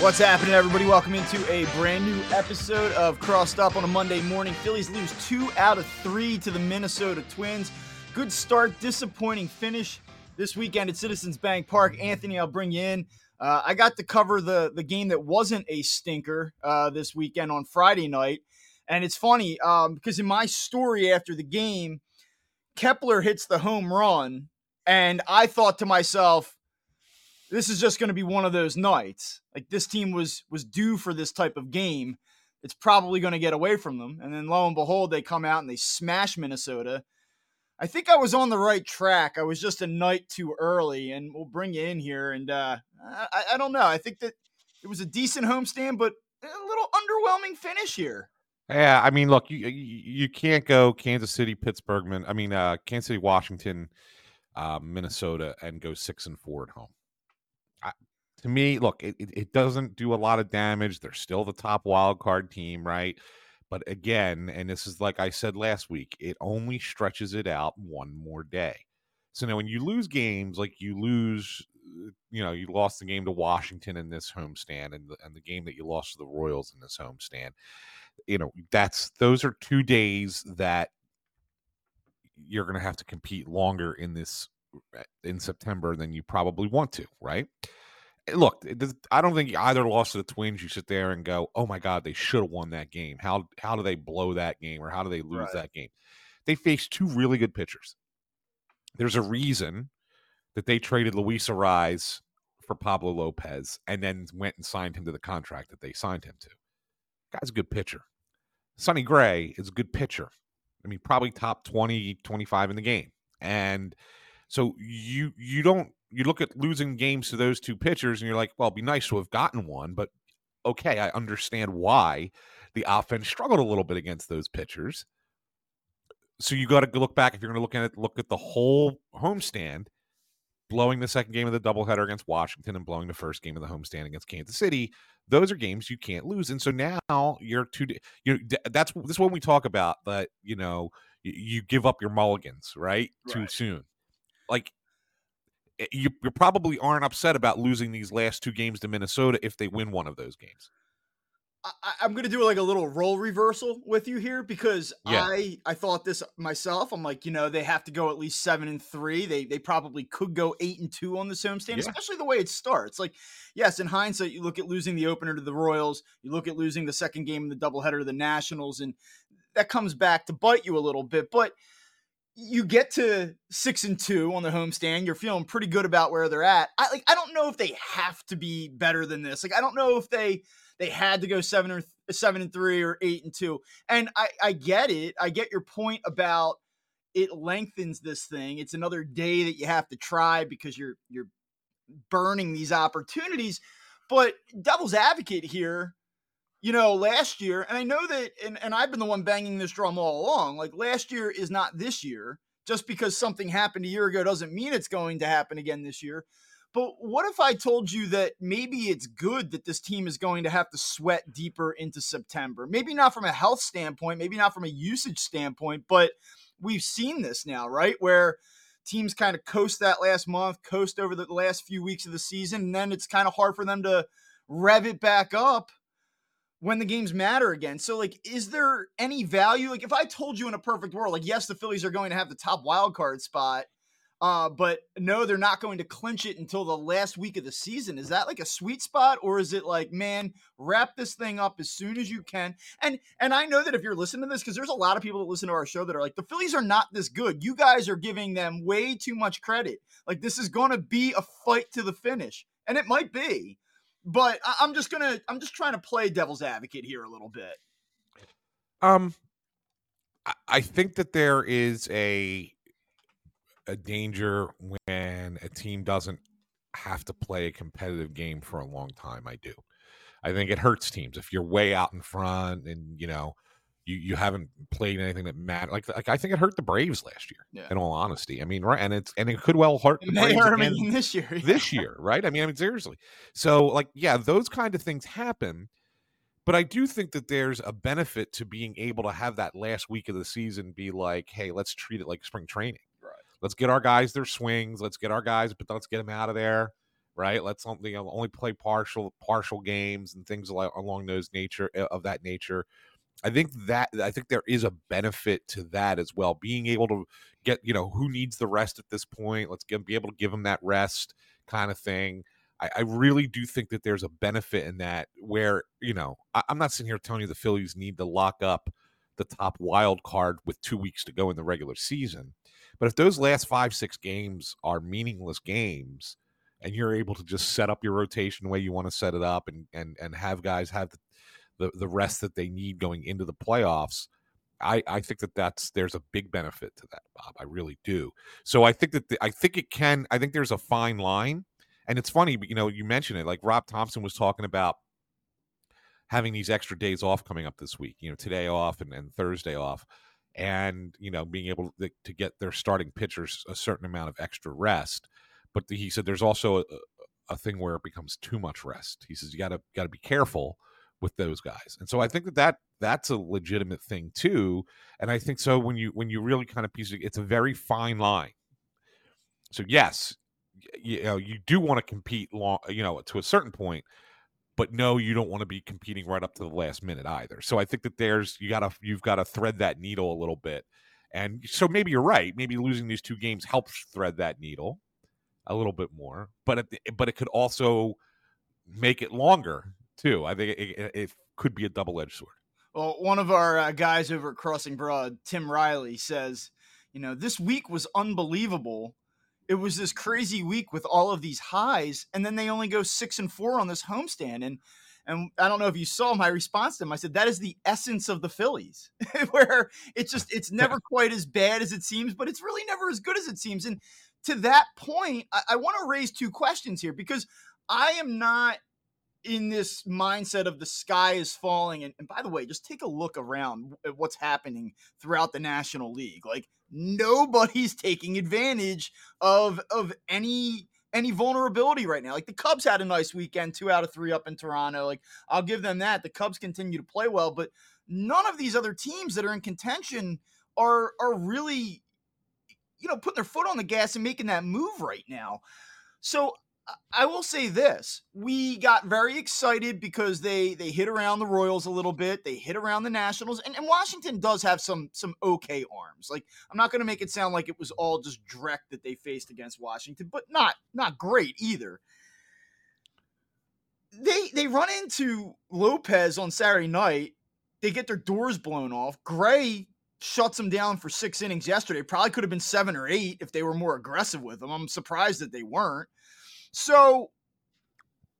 What's happening, everybody? Welcome into a brand new episode of Crossed Up on a Monday morning. Phillies lose two out of three to the Minnesota Twins. Good start, disappointing finish this weekend at Citizens Bank Park. Anthony, I'll bring you in. Uh, I got to cover the the game that wasn't a stinker uh, this weekend on Friday night, and it's funny um, because in my story after the game, Kepler hits the home run, and I thought to myself, this is just going to be one of those nights. Like this team was was due for this type of game. It's probably going to get away from them. And then lo and behold, they come out and they smash Minnesota. I think I was on the right track. I was just a night too early, and we'll bring you in here. And uh, I, I don't know. I think that it was a decent homestand, but a little underwhelming finish here. Yeah, I mean, look, you you can't go Kansas City, Pittsburgh. I mean, uh, Kansas City, Washington, uh, Minnesota, and go six and four at home to me, look, it, it doesn't do a lot of damage. They're still the top wild card team, right? But again, and this is like I said last week, it only stretches it out one more day. So now when you lose games, like you lose, uh, you know, you lost the game to Washington in this homestand and the, and the game that you lost to the Royals in this homestand, you know, that's those are two days that you're going to have to compete longer in this uh, in September than you probably want to, right? Look, I don't think either loss to the Twins. You sit there and go, "Oh my God, they should have won that game. How how do they blow that game, or how do they lose right. that game?" They faced two really good pitchers. There's a reason that they traded Luis Arraez for Pablo Lopez and then went and signed him to the contract that they signed him to. Guy's a good pitcher. Sonny Gray is a good pitcher. I mean, probably top 20, 25 in the game. And so you you don't you look at losing games to those two pitchers and you're like, well, it'd be nice to have gotten one, but okay, I understand why the offense struggled a little bit against those pitchers. So you got to look back if you're going to look at it, look at the whole homestand, blowing the second game of the doubleheader against Washington and blowing the first game of the homestand against Kansas City. Those are games you can't lose, and so now you're two. You that's this is when we talk about that. You know, you, give up your mulligans right, right. too soon. Like Eh, you, you probably aren't upset about losing these last two games to Minnesota if they win one of those games. I, am going to do like a little role reversal with you here because yeah. I I thought this myself. I'm like, you know, they have to go at least seven and three. They they probably could go eight and two on this homestand, yeah. especially the way it starts. Like, yes, in hindsight, you look at losing the opener to the Royals, you look at losing the second game in the doubleheader to the Nationals, and that comes back to bite you a little bit. But you get to six and two on the homestand. You're feeling pretty good about where they're at. I like. I don't know if they have to be better than this. Like, I don't know if they they had to go seven or th- seven and three or eight and two. And I I get it. I get your point about it lengthens this thing. It's another day that you have to try because you're you're burning these opportunities. But devil's advocate here, you know, last year, and I know that, and, and I've been the one banging this drum all along. Like last year is not this year. Just because something happened a year ago doesn't mean it's going to happen again this year. But what if I told you that maybe it's good that this team is going to have to sweat deeper into September? Maybe not from a health standpoint, maybe not from a usage standpoint, but we've seen this now, right? Where teams kind of coast that last month, coast over the last few weeks of the season, and then it's kind of hard for them to rev it back up when the games matter again. So, like, is there any value? Like, if I told you in a perfect world, like, yes, the Phillies are going to have the top wild card spot, uh, but no, they're not going to clinch it until the last week of the season. Is that like a sweet spot, or is it like, man, wrap this thing up as soon as you can? And and I know that if you're listening to this, because there's a lot of people that listen to our show that are like, the Phillies are not this good. You guys are giving them way too much credit. Like, this is going to be a fight to the finish, and it might be. But I- I'm just gonna I'm just trying to play devil's advocate here a little bit. Um, I think that there is a a danger when a team doesn't have to play a competitive game for a long time. I do. I think it hurts teams if you're way out in front and you know you you haven't played anything that mattered. Like like I think it hurt the Braves last year. Yeah. In all honesty, I mean, right, and it's and it could well hurt the Braves again this year. Yeah. This year, right? I mean, I mean seriously. So like, yeah, those kind of things happen. But I do think that there's a benefit to being able to have that last week of the season be like, hey, let's treat it like spring training. Right. Let's get our guys their swings. Let's get our guys, but let's get them out of there right? Let's only, you know, only play partial partial games and things like along those nature eh, of that nature. I think that I think there is a benefit to that as well. Being able to get, you know, who needs the rest at this point. Let's get, be able to give them that rest kind of thing. I, I really do think that there's a benefit in that where, you know, I, I'm not sitting here telling you the Phillies need to lock up the top wild card with two weeks to go in the regular season. But if those last five, six games are meaningless games, and you're able to just set up your rotation the way you want to set it up and and and have guys have the the, the rest that they need going into the playoffs I, I think that that's there's a big benefit to that bob i really do. So i think that the, i think it can i think there's a fine line and it's funny but you know you mentioned it like rob Thomson was talking about having these extra days off coming up this week you know today off and, and thursday off and you know being able to, to get their starting pitchers a certain amount of extra rest but the, he said there's also a, a thing where it becomes too much rest. He says you gotta gotta be careful with those guys. And so I think that, that that's a legitimate thing too. And I think so when you when you really kind of piece it, it's a very fine line. So yes, you know you do want to compete long, you know, to a certain point, but no, you don't want to be competing right up to the last minute either. So I think that there's you gotta you've got to thread that needle a little bit. And so maybe you're right. Maybe losing these two games helps thread that needle a little bit more, but it, but it could also make it longer too. I think it, it, it could be a double edged sword. Well, one of our uh, guys over at Crossing Broad, Tim Riley, says, you know, this week was unbelievable. It was this crazy week with all of these highs, and then they only go six and four on this homestand. And and I don't know if you saw my response to him. I said that is the essence of the Phillies, where it's just it's never quite as bad as it seems, but it's really never as good as it seems. And to that point, I, I want to raise two questions here because I am not in this mindset of the sky is falling. And, and, by the way, just take a look around at what's happening throughout the National League. Like nobody's taking advantage of of any any vulnerability right now. Like the Cubs had a nice weekend, two out of three up in Toronto. Like I'll give them that. The Cubs continue to play well, but none of these other teams that are in contention are are really you know putting their foot on the gas and making that move right now. So I will say this: we got very excited because they they hit around the Royals a little bit. They hit around the Nationals, and, and Washington does have some some okay arms. Like I'm not going to make it sound like it was all just Drek that they faced against Washington, but not not great either. They they run into Lopez on Saturday night. They get their doors blown off. Gray shuts them down for six innings yesterday. Probably could have been seven or eight if they were more aggressive with them. I'm surprised that they weren't. So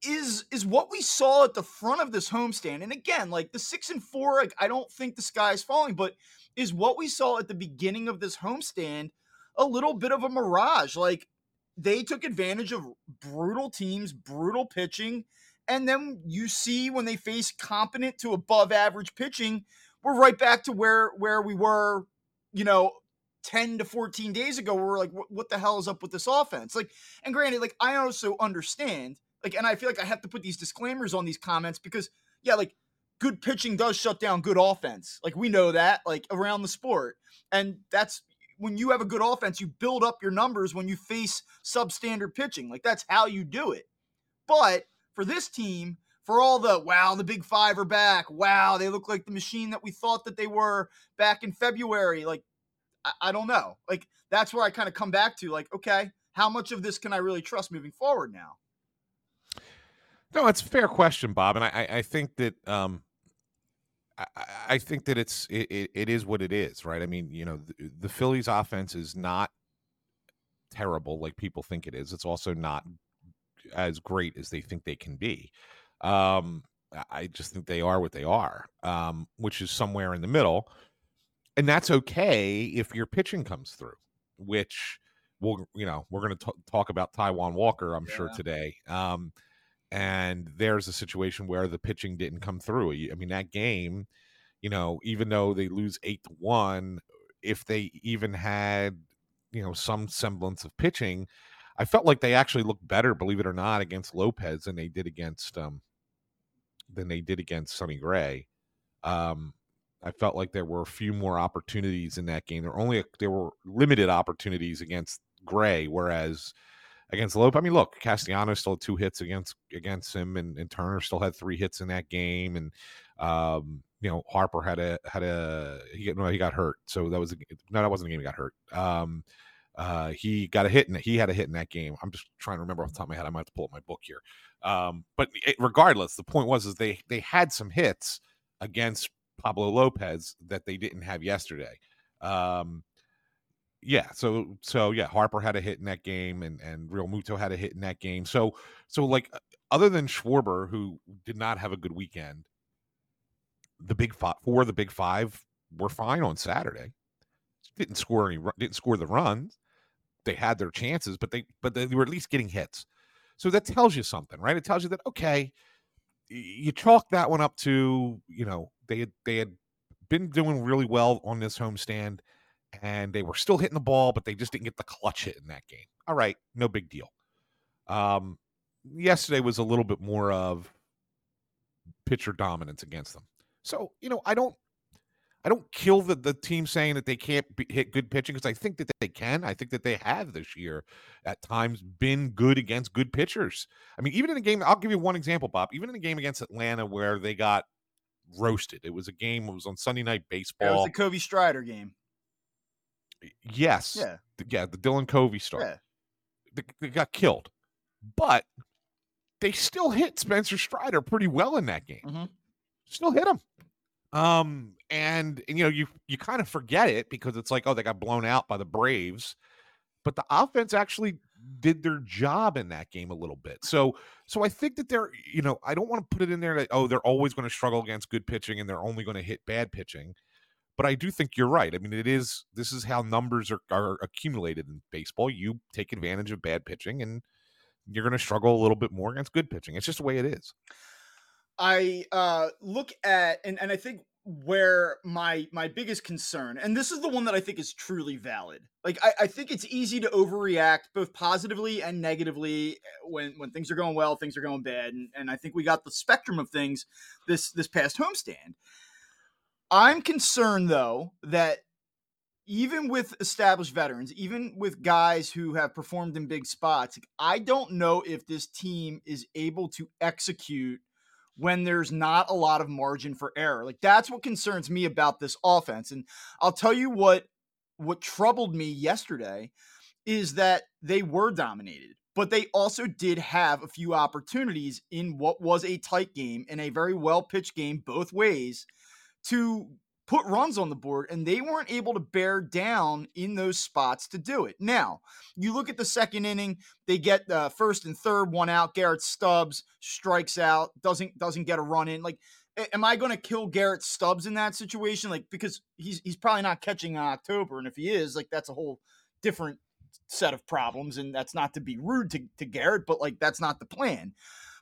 is is what we saw at the front of this homestand, and again, like the six and four, like I don't think the sky is falling, but is what we saw at the beginning of this homestand a little bit of a mirage? Like they took advantage of brutal teams, brutal pitching, and then you see when they face competent to above average pitching, we're right back to where where we were, you know, 10 to 14 days ago where we are like what the hell is up with this offense? Like and granted like i also understand like and i feel like i have to put these disclaimers on these comments because yeah like good pitching does shut down good offense. Like we know that like around the sport. And that's when you have a good offense you build up your numbers when you face substandard pitching. Like that's how you do it. But for this team for all the wow the big five are back. Wow they look like the machine that we thought that they were back in february like I, I don't know. Like that's where I kind of come back to like, okay, how much of this can I really trust moving forward now? No, it's a fair question, Bob, and I, I think that um, I, I think that it's it, it is what it is, right? I mean, you know, the, the Phillies' offense is not terrible like people think it is. It's also not as great as they think they can be. Um, I just think they are what they are, um, which is somewhere in the middle and that's okay if your pitching comes through, which we'll you know we're going to talk about Taijuan Walker, I'm yeah. sure today. Um, and there's a situation where the pitching didn't come through. I mean that game, you know, even though they lose eight to one, if they even had you know some semblance of pitching, I felt like they actually looked better, believe it or not, against Lopez than they did against um than they did against Sonny Gray. Um, I felt like there were a few more opportunities in that game. There were only a, there were limited opportunities against Gray, whereas against Lope. I mean, look, Castellano still had two hits against against him, and, and Turner still had three hits in that game, and um, you know Harper had a had a he no, he got hurt, so that was a, no, that wasn't the game he got hurt. Um, uh, he got a hit and he had a hit in that game. I'm just trying to remember off the top of my head. I might have to pull up my book here. Um, but it, regardless, the point was is they they had some hits against Pablo Lopez that they didn't have yesterday. Um, yeah, so so yeah, Harper had a hit in that game, and and Realmuto had a hit in that game. So so like other than Schwarber, who did not have a good weekend, the big five, four the big five were fine on Saturday. Didn't score any, didn't score the runs. They had their chances, but they but they were at least getting hits. So that tells you something, right? It tells you that okay, you chalk that one up to you know they had they had been doing really well on this homestand and they were still hitting the ball, but they just didn't get the clutch hit in that game. All right, no big deal. Um, yesterday was a little bit more of pitcher dominance against them. So you know, I don't, I don't kill the the team saying that they can't be, hit good pitching because I think that they can. I think that they have this year at times been good against good pitchers. I mean, even in a game, I'll give you one example, Bob. Even in a game against Atlanta where they got roasted, it was a game. It was on Sunday Night Baseball. It was the Covey Strider game. Yes. Yeah. The, yeah. The Dylan Covey start. Yeah. They, they got killed, but they still hit Spencer Strider pretty well in that game. Mm-hmm. Still hit him. Um, and, and you know, you you kind of forget it because it's like, oh, they got blown out by the Braves, but the offense actually did their job in that game a little bit. So so I think that they're, you know, I don't want to put it in there that oh, they're always going to struggle against good pitching and they're only going to hit bad pitching. But I do think you're right. I mean, it is this is how numbers are, are accumulated in baseball. You take advantage of bad pitching, and you're going to struggle a little bit more against good pitching. It's just the way it is. I uh, look at and and I think where my my biggest concern and this is the one that i think is truly valid like I, I, think it's easy to overreact both positively and negatively eh, when when things are going well things are going bad and, and i think we got the spectrum of things this this past homestand. I'm concerned though that even with established veterans, even with guys who have performed in big spots, I don't know if this team is able to execute when there's not a lot of margin for error. Like that's what concerns me about this offense. And I'll tell you what what troubled me yesterday is that they were dominated, but they also did have a few opportunities in what was a tight game and a very well pitched game both ways to put runs on the board, and they weren't able to bear down in those spots to do it. Now, you look at the second inning; they get the first and third one out. Garrett Stubbs strikes out, doesn't doesn't get a run in. Like, am I going to kill Garrett Stubbs in that situation? Like, because he's he's probably not catching in October, and if he is, like, that's a whole different set of problems, and that's not to be rude to, to Garrett, but like that's not the plan.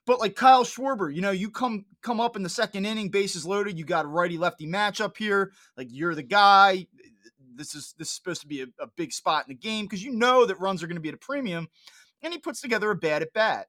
But like Kyle Schwarber, you know, you come come up in the second inning, bases loaded. You got a righty lefty matchup here. Like you're the guy. This is this is supposed to be a, a big spot in the game because you know that runs are going to be at a premium. And he puts together a bad at bat.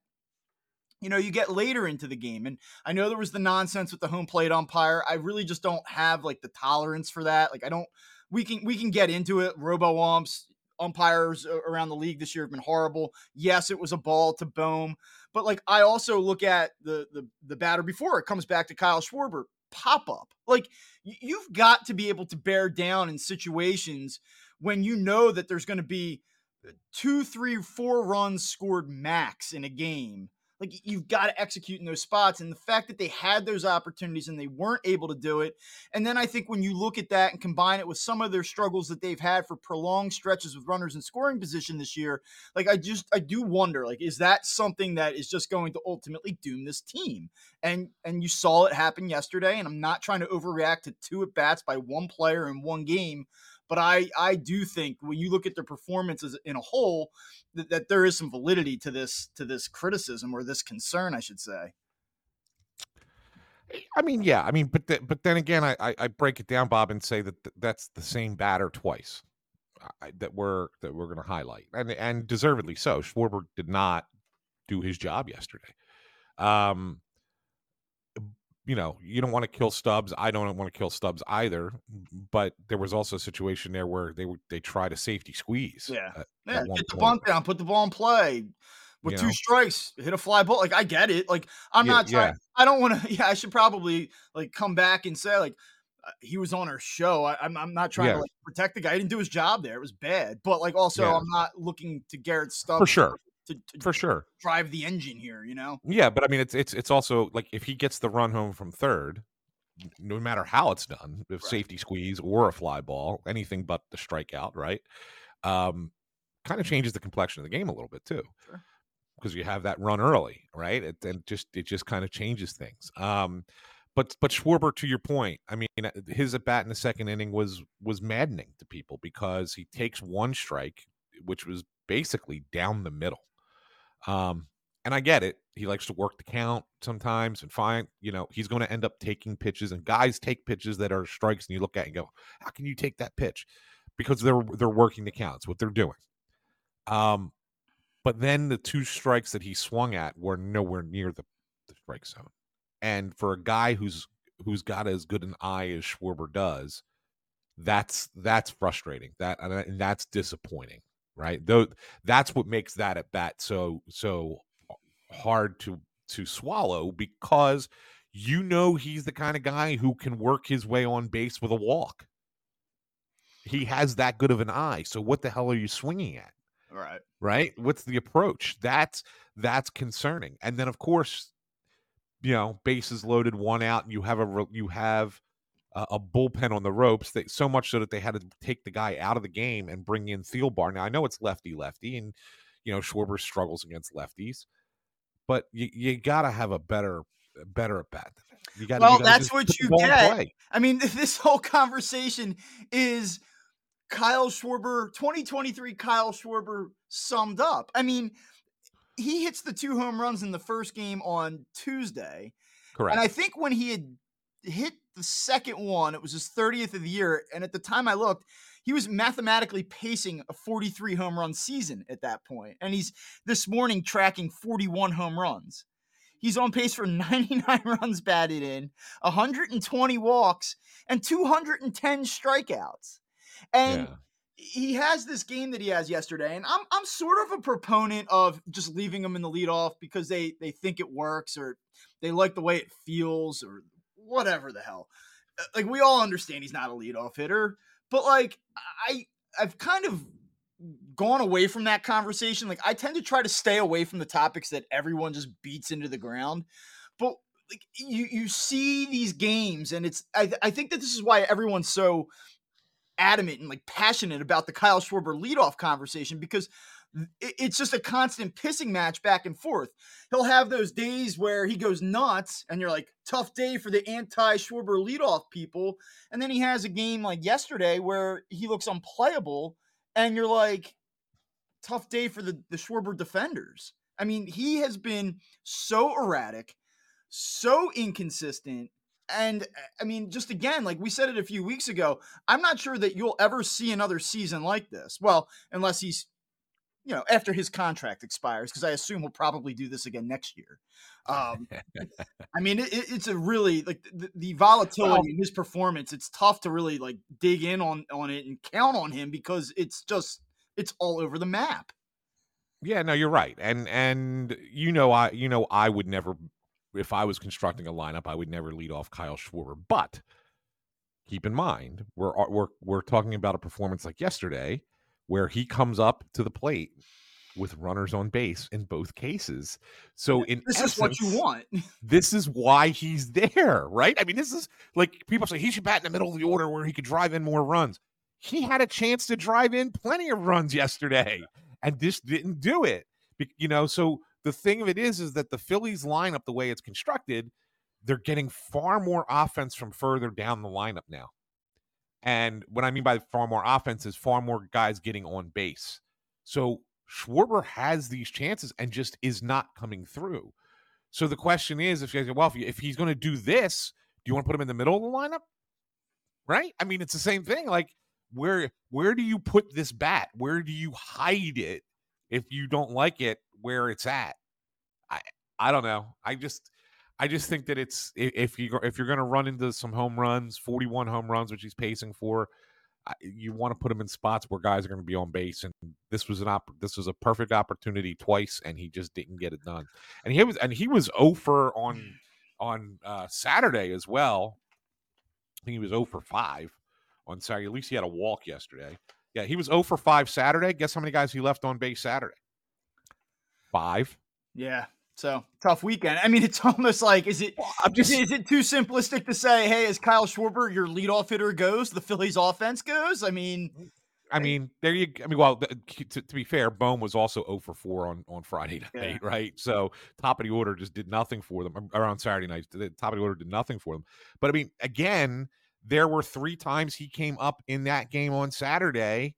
You know, you get later into the game, and I know there was the nonsense with the home plate umpire. I really just don't have like the tolerance for that. Like I don't. We can we can get into it. Robo umps, umpires around the league this year have been horrible. Yes, it was a ball to Bohm, but like I also look at the the the batter before it comes back to Kyle Schwarber pop up. Like you've got to be able to bear down in situations when you know that there's going to be uh, two, three, four runs scored max in a game like you've got to execute in those spots. And the fact that they had those opportunities and they weren't able to do it. And then I think when you look at that and combine it with some of their struggles that they've had for prolonged stretches with runners in scoring position this year, like I just I do wonder, like, is that something that is just going to ultimately doom this team? And and you saw it happen yesterday. And I'm not trying to overreact to two at bats by one player in one game. But I I do think when you look at their performances in a whole, that, that there is some validity to this to this criticism or this concern, I should say. I mean, yeah, I mean, but the, but then again, I, I, I break it down, Bob, and say that th- that's the same batter twice I, that we're that we're going to highlight, and and deservedly so. Schwarber did not do his job yesterday. Um, you know, you don't want to kill Stubbs. I don't want to kill Stubbs either. But there was also a situation there where they were they tried a safety squeeze. Yeah, at, yeah. at Get the point. bunt down, put the ball in play. With You two know? strikes, hit a fly ball. Like I get it. Like I'm Yeah, not trying. yeah. I don't want to. Yeah, I should probably like come back and say like uh, he was on our show. I, I'm I'm not trying Yeah. to like protect the guy. He didn't do his job there. It was bad. But like also, Yeah. I'm not looking to Garrett Stubbs For sure. To, to For sure. drive the engine here. You know. Yeah, but I mean, it's it's it's also like if he gets the run home from third, no matter how it's done, if Right. safety squeeze or a fly ball, anything but the strikeout, right? Um, kind of changes the complexion of the game a little bit too, Sure. because you have that run early, right? It and just it just kind of changes things. Um, but but Schwarber, to your point, I mean, uh, his at bat in the second inning was was maddening to people because he takes one strike, which was basically down the middle. Um, and I get it. He likes to work the count sometimes and find, you know, he's going to end up taking pitches and guys take pitches that are strikes and you look at and go, how can you take that pitch? Because they're they're working the counts, what they're doing. Um, but then the two strikes that he swung at were nowhere near the, the strike zone. And for a guy who's who's got as good an eye as Schwarber does, that's that's frustrating. That and and that's disappointing, right? Though that's what makes that at bat so so hard to to swallow because you know he's the kind of guy who can work his way on base with a walk. He has that good of an eye. So what the hell are you swinging at? Right. right what's the approach that's that's concerning and then of course you know bases loaded one out and you have a you have a, a bullpen on the ropes that so much so that they had to take the guy out of the game and bring in Thielbar. now i know it's lefty lefty and you know schwarber struggles against lefties but you, you gotta have a better better at bat you gotta, Well, you gotta that's what you get. play. I mean, this whole conversation is Kyle Schwarber, 2023 Kyle Schwarber summed up. I mean, he hits the two home runs in the first game on Tuesday. correct And I think when he had hit the second one, it was his 30th of the year. And at the time I looked, he was mathematically pacing a 43 home run season at that point. And he's this morning tracking 41 home runs. He's on pace for 99 runs batted in, 120 walks, and 210 strikeouts. And yeah he has this game that he has yesterday, and I'm I'm sort of a proponent of just leaving him in the leadoff because they they think it works or they like the way it feels or whatever the hell. Uh, Like we all understand he's not a leadoff hitter, but like I I've kind of gone away from that conversation. Like I tend to try to stay away from the topics that everyone just beats into the ground. But like you you see these games and it's I, I think that this is why everyone's so adamant and like passionate about the Kyle Schwarber leadoff conversation because it's just a constant pissing match back and forth. He'll have those days where he goes nuts and you're like, tough day for the anti Schwarber leadoff people. And then he has a game like yesterday where he looks unplayable and you're like, tough day for the, the Schwarber defenders. I mean, he has been so erratic, so inconsistent. And uh, I mean, just again, like we said it a few weeks ago, I'm not sure that you'll ever see another season like this. Well, unless he's, you know, after his contract expires, because I assume he'll probably do this again next year. Um, I mean, it, it- it's a really like the, the volatility Well- in his performance. It's tough to really like dig in on on it and count on him because it's just it's all over the map. Yeah, no, you're right. And and you know I you know I would never if I was constructing a lineup, I would never lead off Kyle Schwarber. But keep in mind, we're we're we're talking about a performance like yesterday where he comes up to the plate with runners on base in both cases. So in This is what you want. this is why he's there, right? I mean, this is like people say he should bat in the middle of the order where he could drive in more runs. He had a chance to drive in plenty of runs yesterday and just didn't do it. You know, so the thing of it is, is that the Phillies lineup, the way it's constructed, they're getting far more offense from further down the lineup now. And what I mean by far more offense is far more guys getting on base. So Schwarber has these chances and just is not coming through. So the question is, if you guys, well, if, he's going to do this, do you want to put him in the middle of the lineup? Right? I mean, it's the same thing. Like, where where do you put this bat? Where do you hide it if you don't like it where it's at? I I don't know. I just I just think that it's if you if you're going to run into some home runs, 41 home runs, which he's pacing for, you want to put him in spots where guys are going to be on base. And this was an op- this was a perfect opportunity twice, and he just didn't get it done. And he was and he was over on on uh, Saturday as well. I think he was 0 for 5 on Saturday. At least he had a walk yesterday. Yeah, he was 0 for 5 Saturday. Guess how many guys he left on base Saturday? Five. Yeah. So tough weekend. I mean, it's almost like is it just, is it too simplistic to say, hey, as Kyle Schwarber, your leadoff hitter goes, the Phillies offense goes? I mean, I mean, there you. I mean, well, to, to be fair, Bohm was also 0 for 4 on on Friday night, yeah. right? So top of the order just did nothing for them. Around Saturday night, the top of the order did nothing for them. But I mean, again, there were three times he came up in that game on Saturday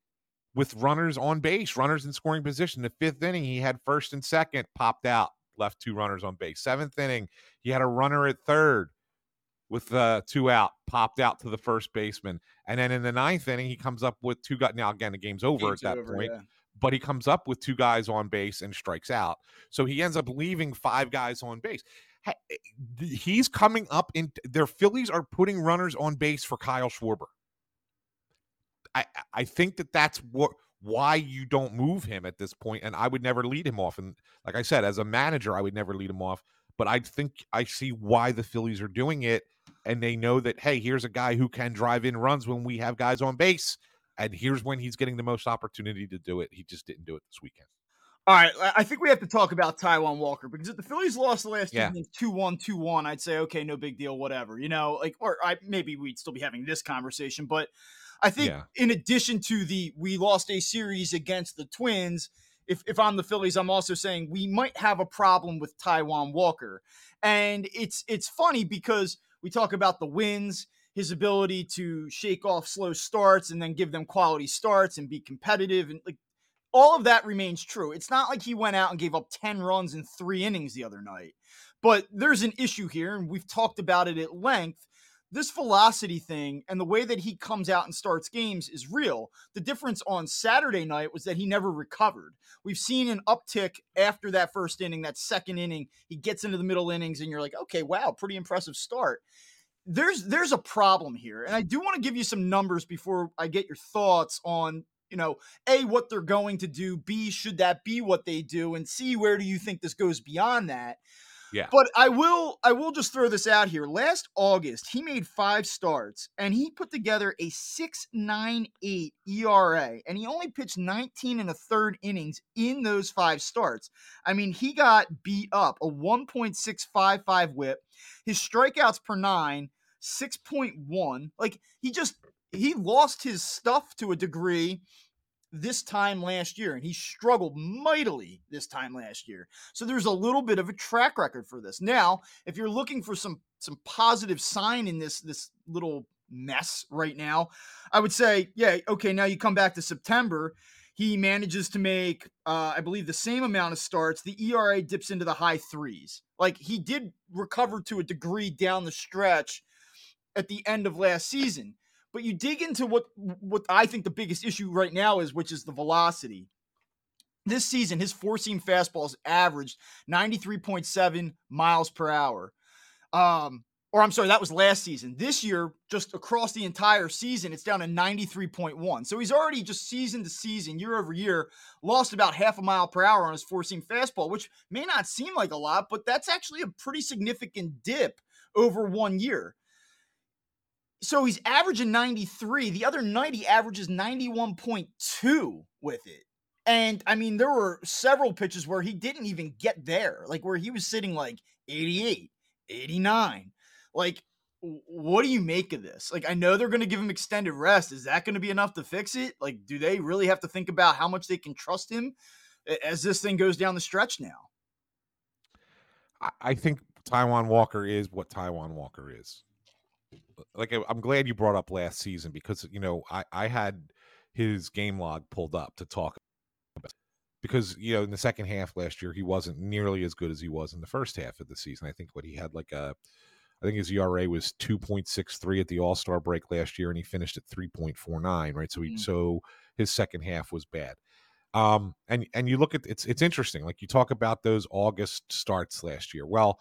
with runners on base, runners in scoring position. The fifth inning, he had first and second popped out, left two runners on base. Seventh inning, he had a runner at third with uh, two out, popped out to the first baseman. And then in the ninth inning, he comes up with two guys. Now, again, the game's over game's at that over, point, yeah. but he comes up with two guys on base and strikes out. So he ends up leaving five guys on base. Eh, he's coming up in their Phillies are putting runners on base for Kyle Schwarber. I I think that that's what why you don't move him at this point, and I would never lead him off. And like I said, as a manager, I would never lead him off. But I think I see why the Phillies are doing it, and they know that hey, here's a guy who can drive in runs when we have guys on base, and here's when he's getting the most opportunity to do it. He just didn't do it this weekend. All right, I think we have to talk about Taijuan Walker because if the Phillies lost the last yeah. two 2 1, 2 1, I'd say, okay, no big deal, whatever. You know, like, or I, maybe we'd still be having this conversation. But I think, yeah. in addition to the we lost a series against the Twins, if, if I'm the Phillies, I'm also saying we might have a problem with Taijuan Walker. And it's it's funny because we talk about the wins, his ability to shake off slow starts and then give them quality starts and be competitive. And like all of that remains true. It's not like he went out and gave up 10 runs in three innings the other night. But there's an issue here, and we've talked about it at length. This velocity thing and the way that he comes out and starts games is real. The difference on Saturday night was that he never recovered. We've seen an uptick after that first inning, that second inning. He gets into the middle innings, and you're like, okay, wow, pretty impressive start there's there's a problem here and i do want to give you some numbers before i get your thoughts on you know, A, what they're going to do, B, should that be what they do, and C, where do you think this goes beyond that? Yeah. But I will I will just throw this out here. Last August, he made five starts and he put together a 6.98 ERA and he only pitched 19 and a third innings in those five starts. I mean, he got beat up, a 1.655 whip. His strikeouts per 9 6.1. Like he just he lost his stuff to a degree this time last year and he struggled mightily this time last year. So there's a little bit of a track record for this. Now if you're looking for some some positive sign in this this little mess right now i would say yeah okay now you come back to september he manages to make uh, i believe the same amount of starts. The era dips into the high threes. Like he did recover to a degree down the stretch at the end of last season but you dig into what what I think the biggest issue right now is, which is the velocity. This season, his four seam fastballs averaged 93.7 miles per hour. Um, or I'm sorry, that was last season. This year, just across the entire season, it's down to 93.1. So he's already just season to season, year over year, lost about half a mile per hour on his four seam fastball, which may not seem like a lot, but that's actually a pretty significant dip over one year so he's averaging 93. The other night he averages 91.2 with it. And I mean, there were several pitches where he didn't even get there, like where he was sitting like 88, 89. Like, what do you make of this? Like, I know they're going to give him extended rest. Is that going to be enough to fix it? Like, do they really have to think about how much they can trust him as this thing goes down the stretch now? I think Taijuan Walker is what Taijuan Walker is like I'm glad you brought up last season because you know I I had his game log pulled up to talk about because you know in the second half last year he wasn't nearly as good as he was in the first half of the season. I think what he had like a I think his ERA was 2.63 at the All-Star break last year and he finished at 3.49, right? So he mm. so his second half was bad. Um and and you look at it's it's interesting like you talk about those August starts last year. Well,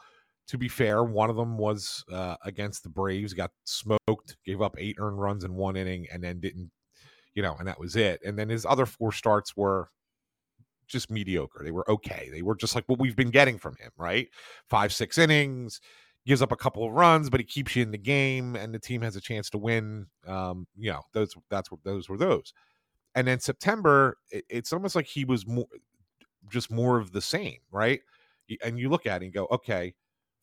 to be fair, one of them was uh, against the Braves, got smoked, gave up eight earned runs in one inning, and then didn't, you know, and that was it. And then his other four starts were just mediocre. They were okay. They were just like what we've been getting from him, right? Five, six innings, gives up a couple of runs, but he keeps you in the game, and the team has a chance to win. Um, you know, those that's those were those. And then September, it, it's almost like he was more, just more of the same, right? And you look at it and go, okay,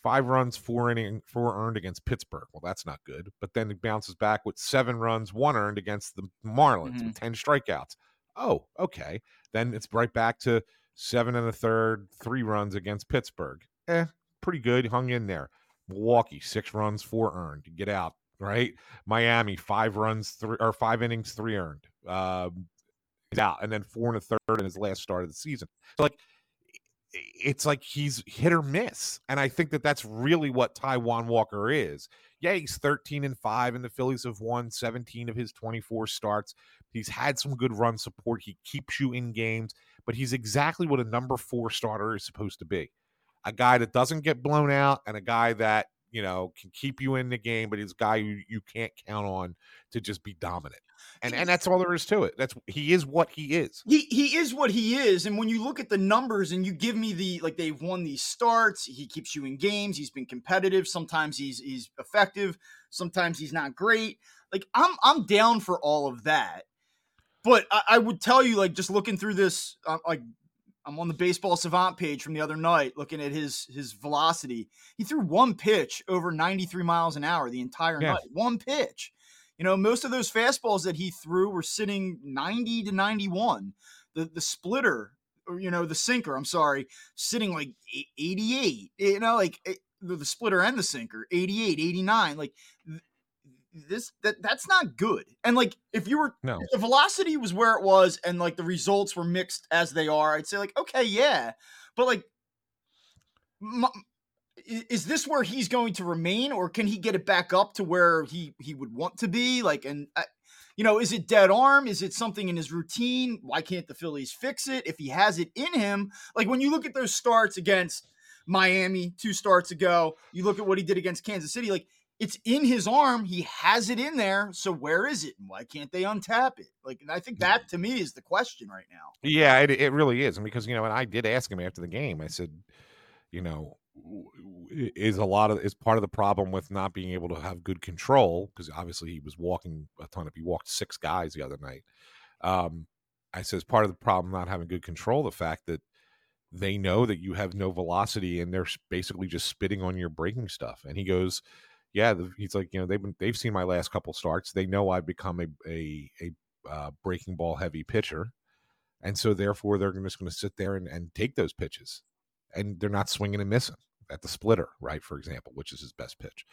five runs, four inning, four earned against Pittsburgh. Well, that's not good. But then it bounces back with seven runs, one earned against the Marlins mm-hmm. with 10 strikeouts. Oh, okay. Then it's right back to seven and a third, three runs against Pittsburgh. Eh, pretty good. Hung in there. Milwaukee, six runs, four earned. Get out, right? Miami, five runs, three or five innings, three earned. Um, he's out, and then four and a third in his last start of the season. So like it's like he's hit or miss. And I think that that's really what Taijuan Walker is. Yeah, he's 13 and 5, and the Phillies have won 17 of his 24 starts. He's had some good run support. He keeps you in games, but he's exactly what a number four starter is supposed to be a guy that doesn't get blown out and a guy that, you know, can keep you in the game, but he's a guy you, you can't count on to just be dominant and and that's all there is to it. That's he is what he is. He he is what he is. And when you look at the numbers and you give me the like they've won these starts, he keeps you in games. He's been competitive. Sometimes he's he's effective. Sometimes he's not great. Like I'm I'm down for all of that. But I, I would tell you, like just looking through this, uh, like I'm on the baseball savant page from the other night, looking at his his velocity. He threw one pitch over 93 miles an hour the entire yeah. night. One pitch. You know, most of those fastballs that he threw were sitting 90 to 91. The the splitter, or you know, the sinker, I'm sorry, sitting like 88. You know, like eh, the splitter and the sinker, 88, 89. Like this that that's not good. And like if you were no. if the velocity was where it was and like the results were mixed as they are, I'd say like okay, yeah. But like my, is this where he's going to remain or can he get it back up to where he he would want to be like and uh, you know is it dead arm is it something in his routine why can't the phillies fix it if he has it in him like when you look at those starts against miami two starts ago you look at what he did against kansas city like it's in his arm he has it in there so where is it and why can't they untap it like and i think that to me is the question right now yeah it, it really is and because you know and i did ask him after the game i said you know is a lot of is part of the problem with not being able to have good control because obviously he was walking a ton of he walked six guys the other night. Um, I says part of the problem not having good control the fact that they know that you have no velocity and they're basically just spitting on your breaking stuff. And he goes, yeah, he's like, you know, they've been they've seen my last couple starts. They know I've become a a, a uh, breaking ball heavy pitcher, and so therefore they're just going to sit there and, and take those pitches, and they're not swinging and missing at the splitter, right? For example, which is his best pitch.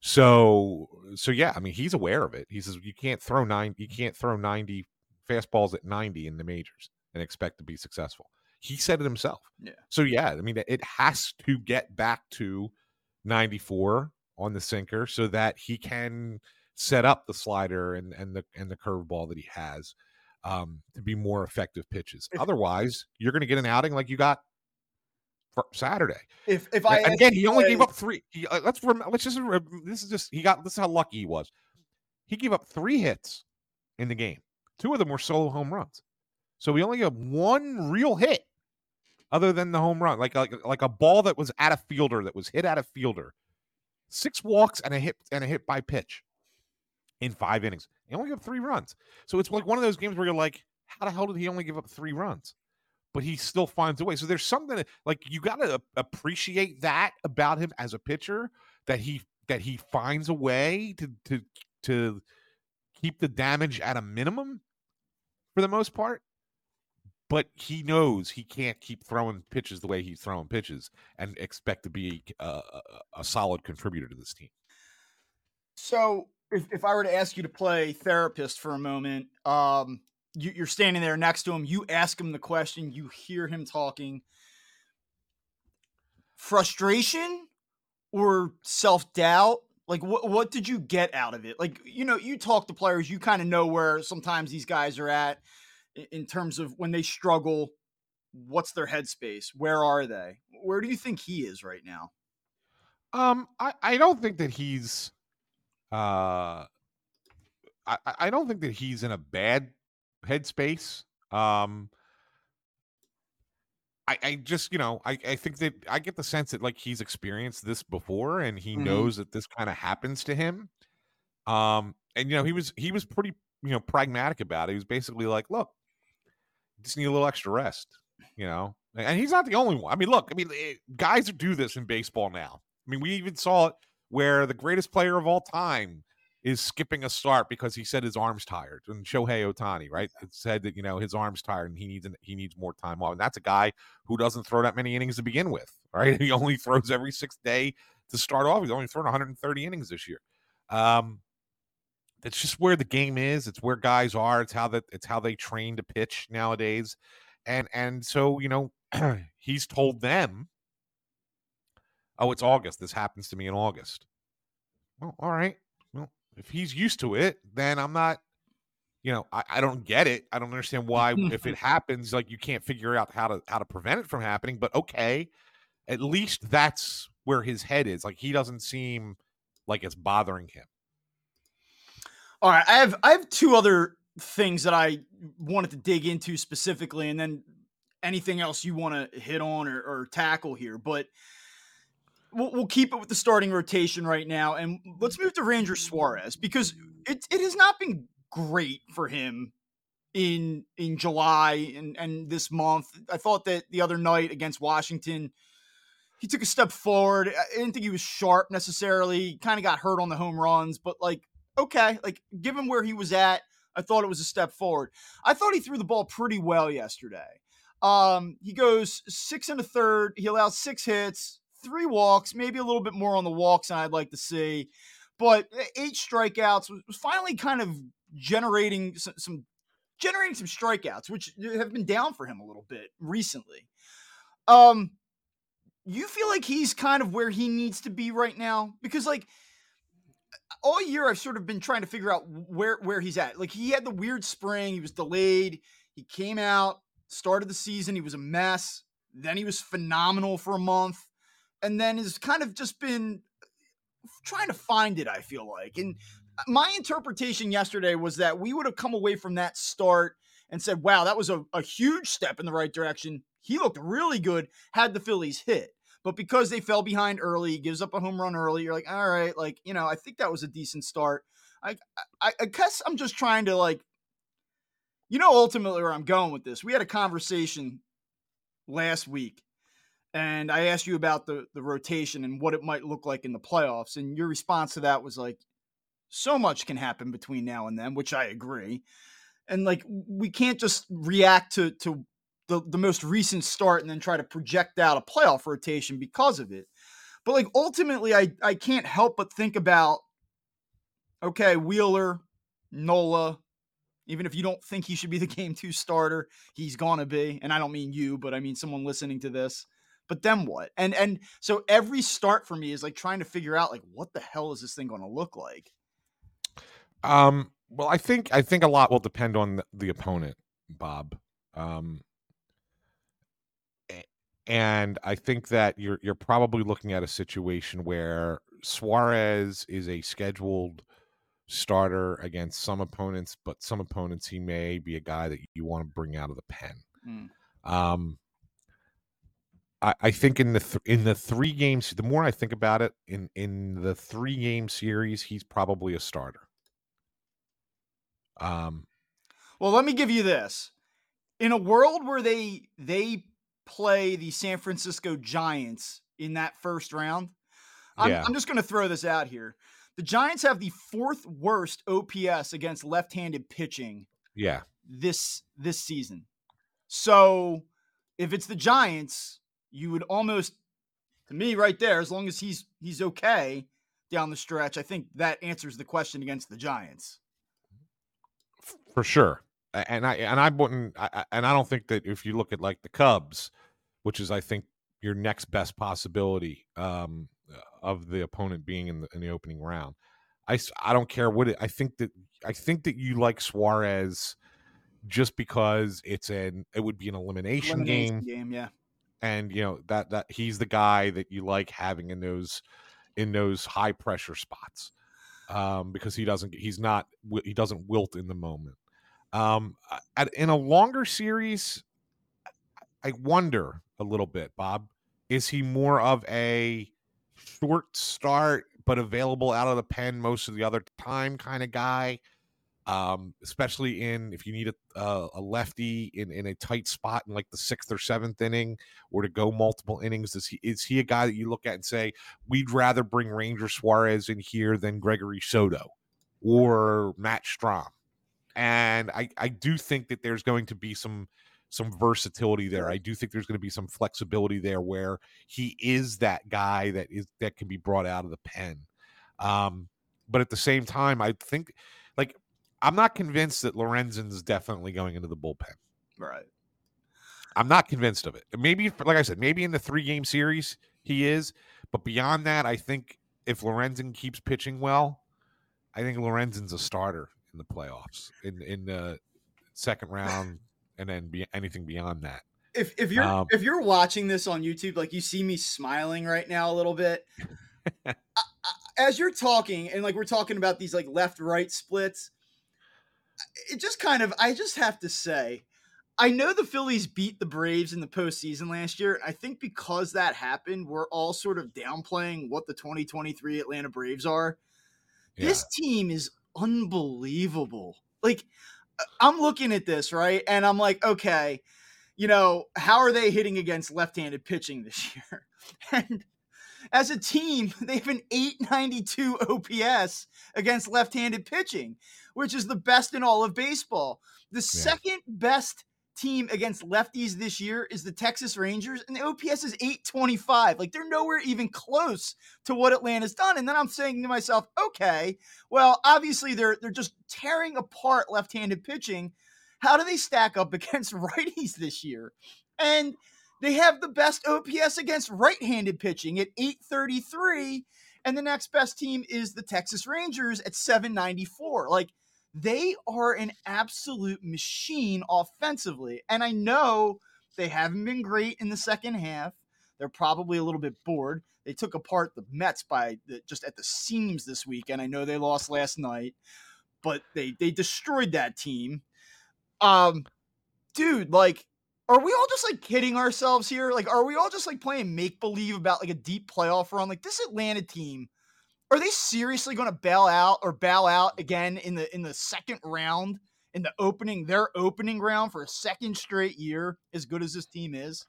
So, so yeah, I mean, he's aware of it. He says you can't throw nine, you can't throw ninety fastballs at ninety in the majors and expect to be successful. He said it himself. Yeah. So yeah, I mean, it has to get back to ninety four on the sinker so that he can set up the slider and and the and the curveball that he has um, to be more effective pitches. Otherwise, you're going to get an outing like you got for Saturday. If if I again, he only gave up three. He, uh, let's rem- let's just this is just he got this is how lucky he was. He gave up three hits in the game. Two of them were solo home runs. So we only have one real hit other than the home run, like like like a ball that was at a fielder that was hit at a fielder. Six walks and a hit and a hit by pitch in five innings. He only gave up three runs. So it's like one of those games where you're like, how the hell did he only give up three runs? but he still finds a way. So there's something like you got to appreciate that about him as a pitcher that he that he finds a way to to to keep the damage at a minimum for the most part. But he knows he can't keep throwing pitches the way he's throwing pitches and expect to be a, a, solid contributor to this team. So, if, if I were to ask you to play therapist for a moment, um, you, are standing there next to him. You ask him the question. You hear him talking. Frustration or self doubt? Like, what what did you get out of it? Like, you know, you talk to players. You kind of know where sometimes these guys are at in terms of when they struggle. What's their headspace? Where are they? Where do you think he is right now? Um, I, I don't think that he's uh I, I don't think that he's in a bad headspace. Um I, I just, you know, I, I think that I get the sense that like he's experienced this before and he Mhm. knows that this kind of happens to him. Um, and you know, he was he was pretty, you know, pragmatic about it. He was basically like, look, just need a little extra rest, you know. And he's not the only one. I mean, look, I mean, eh, guys do this in baseball now. I mean, we even saw it where the greatest player of all time is skipping a start because he said his arm's tired. And Shohei Ohtani, right? It said that you know his arm's tired and he needs an, he needs more time off. And that's a guy who doesn't throw that many innings to begin with, right? He only throws every sixth day to start off. He's only thrown 130 innings this year. Um, that's just where the game is. It's where guys are. It's how that it's how they train to pitch nowadays. And and so, you know, he's told them, "Oh, it's August. This happens to me in August." Well, all right. Well, if he's used to it, then I'm not you know, I, I don't get it. I don't understand why if it happens, like you can't figure out how to how to prevent it from happening, but okay. At least that's where his head is. Like he doesn't seem like it's bothering him. All right, I have I have two other things that I wanted to dig into specifically, and then anything else you want to hit on or, or tackle here. But we'll, we'll keep it with the starting rotation right now, and let's move to Ranger Suarez because it it has not been great for him in in July and and this month. I thought that the other night against Washington, he took a step forward. I didn't think he was sharp necessarily. Kind of got hurt on the home runs, but like okay, like given where he was at, I thought it was a step forward. I thought he threw the ball pretty well yesterday. Um, he goes six and a third. He allows six hits, three walks, maybe a little bit more on the walks than I'd like to see, but eight strikeouts was finally kind of generating some, some generating some strikeouts, which have been down for him a little bit recently. Um, you feel like he's kind of where he needs to be right now because like all year I've sort of been trying to figure out where where he's at. Like he had the weird spring, he was delayed, he came out, started the season, he was a mess, then he was phenomenal for a month, and then has kind of just been uh, trying to find it, I feel like. And uh, my interpretation yesterday was that we would have come away from that start and said, wow, that was a, a huge step in the right direction. He looked really good, had the Phillies hit. But because they fell behind early, gives up a home run early. You're like, all right, like you know, I think that was a decent start. I, I, I guess I'm just trying to like, you know, ultimately where I'm going with this. We had a conversation last week, and I asked you about the the rotation and what it might look like in the playoffs, and your response to that was like, so much can happen between now and then, which I agree. And like, we can't just react to to the, the most recent start and then try to project out a playoff rotation because of it. But like ultimately, I, I can't help but think about okay, Wheeler, Nola, even if you don't think he should be the game two starter, he's gonna be. And I don't mean you, but I mean someone listening to this. But then what? And and so every start for me is like trying to figure out like what the hell is this thing gonna look like? Um, well, I think I think a lot will depend on the, the opponent, Bob. Um, and I think that you're you're probably looking at a situation where Suarez is a scheduled starter against some opponents, but some opponents he may be a guy that you want to bring out of the pen. Mm. Um, I, I think in the th- in the three games, the more I think about it, in in the three game series, he's probably a starter. Um, Well, let me give you this. In a world where they they play the San Francisco Giants in that first round, I'm, Yeah. I'm just going to throw this out here. The Giants have the fourth worst OPS against left-handed pitching yeah, this this season. So, if it's the Giants, you would almost to me right there as long as he's he's okay down the stretch, I think that answers the question against the Giants. for sure. And I and I wouldn't, I, and I don't think that if you look at like the Cubs, which is I think your next best possibility um, of the opponent being in the in the opening round. I, I don't care what it. I think that I think that you like Suarez just because it's an it would be an elimination, game game, yeah. and you know that that he's the guy that you like having in those in those high pressure spots um, because he doesn't he's not he doesn't wilt in the moment. Um, at, in a longer series, I wonder a little bit, Bob. Is he more of a short start but available out of the pen most of the other time kind of guy? Um, especially in if you need a, uh, a lefty in, in a tight spot in like the sixth or seventh inning, or to go multiple innings. Is he is he a guy that you look at and say we'd rather bring Ranger Suarez in here than Gregory Soto or Matt Strahm? And I I do think that there's going to be some some versatility there. I do think there's going to be some flexibility there where he is that guy that is that can be brought out of the pen. Um, but at the same time, I think like I'm not convinced that Lorenzen's definitely going into the bullpen. Right. I'm not convinced of it. Maybe, like I said, maybe in the three game series he is, but beyond that, I think if Lorenzen keeps pitching well, I think Lorenzen's a starter in the playoffs in in the second round, and then be anything beyond that. If if you're um, if you're watching this on YouTube, like you see me smiling right now a little bit. I, I, as you're talking, and like we're talking about these like left right splits, it just kind of I just have to say, I know the Phillies beat the Braves in the postseason last year. I think because that happened, we're all sort of downplaying what the 2023 Atlanta Braves are. Yeah. This team is unbelievable. Like uh, I'm looking at this, right? And I'm like, okay, you know, how are they hitting against left-handed pitching this year? and as a team, they have an 892 OPS against left-handed pitching, which is the best in all of baseball. The yeah. second best team against lefties this year is the Texas Rangers, and the OPS is 825. Like they're nowhere even close to what Atlanta's done. And then I'm saying to myself, okay, well, obviously they're they're just tearing apart left-handed pitching. How do they stack up against righties this year? And they have the best OPS against right-handed pitching at 833. And the next best team is the Texas Rangers at 794. Like they are an absolute machine offensively. And I know they haven't been great in the second half. They're probably a little bit bored. They took apart the Mets by the, just at the seams this weekend. I know they lost last night, but they they destroyed that team. Um, dude, like, are we all just like kidding ourselves here? Like, are we all just like playing make believe about like a deep playoff run? Like this Atlanta team are they seriously going to bail out or bail out again in the in the second round in the opening their opening round for a second straight year as good as this team is?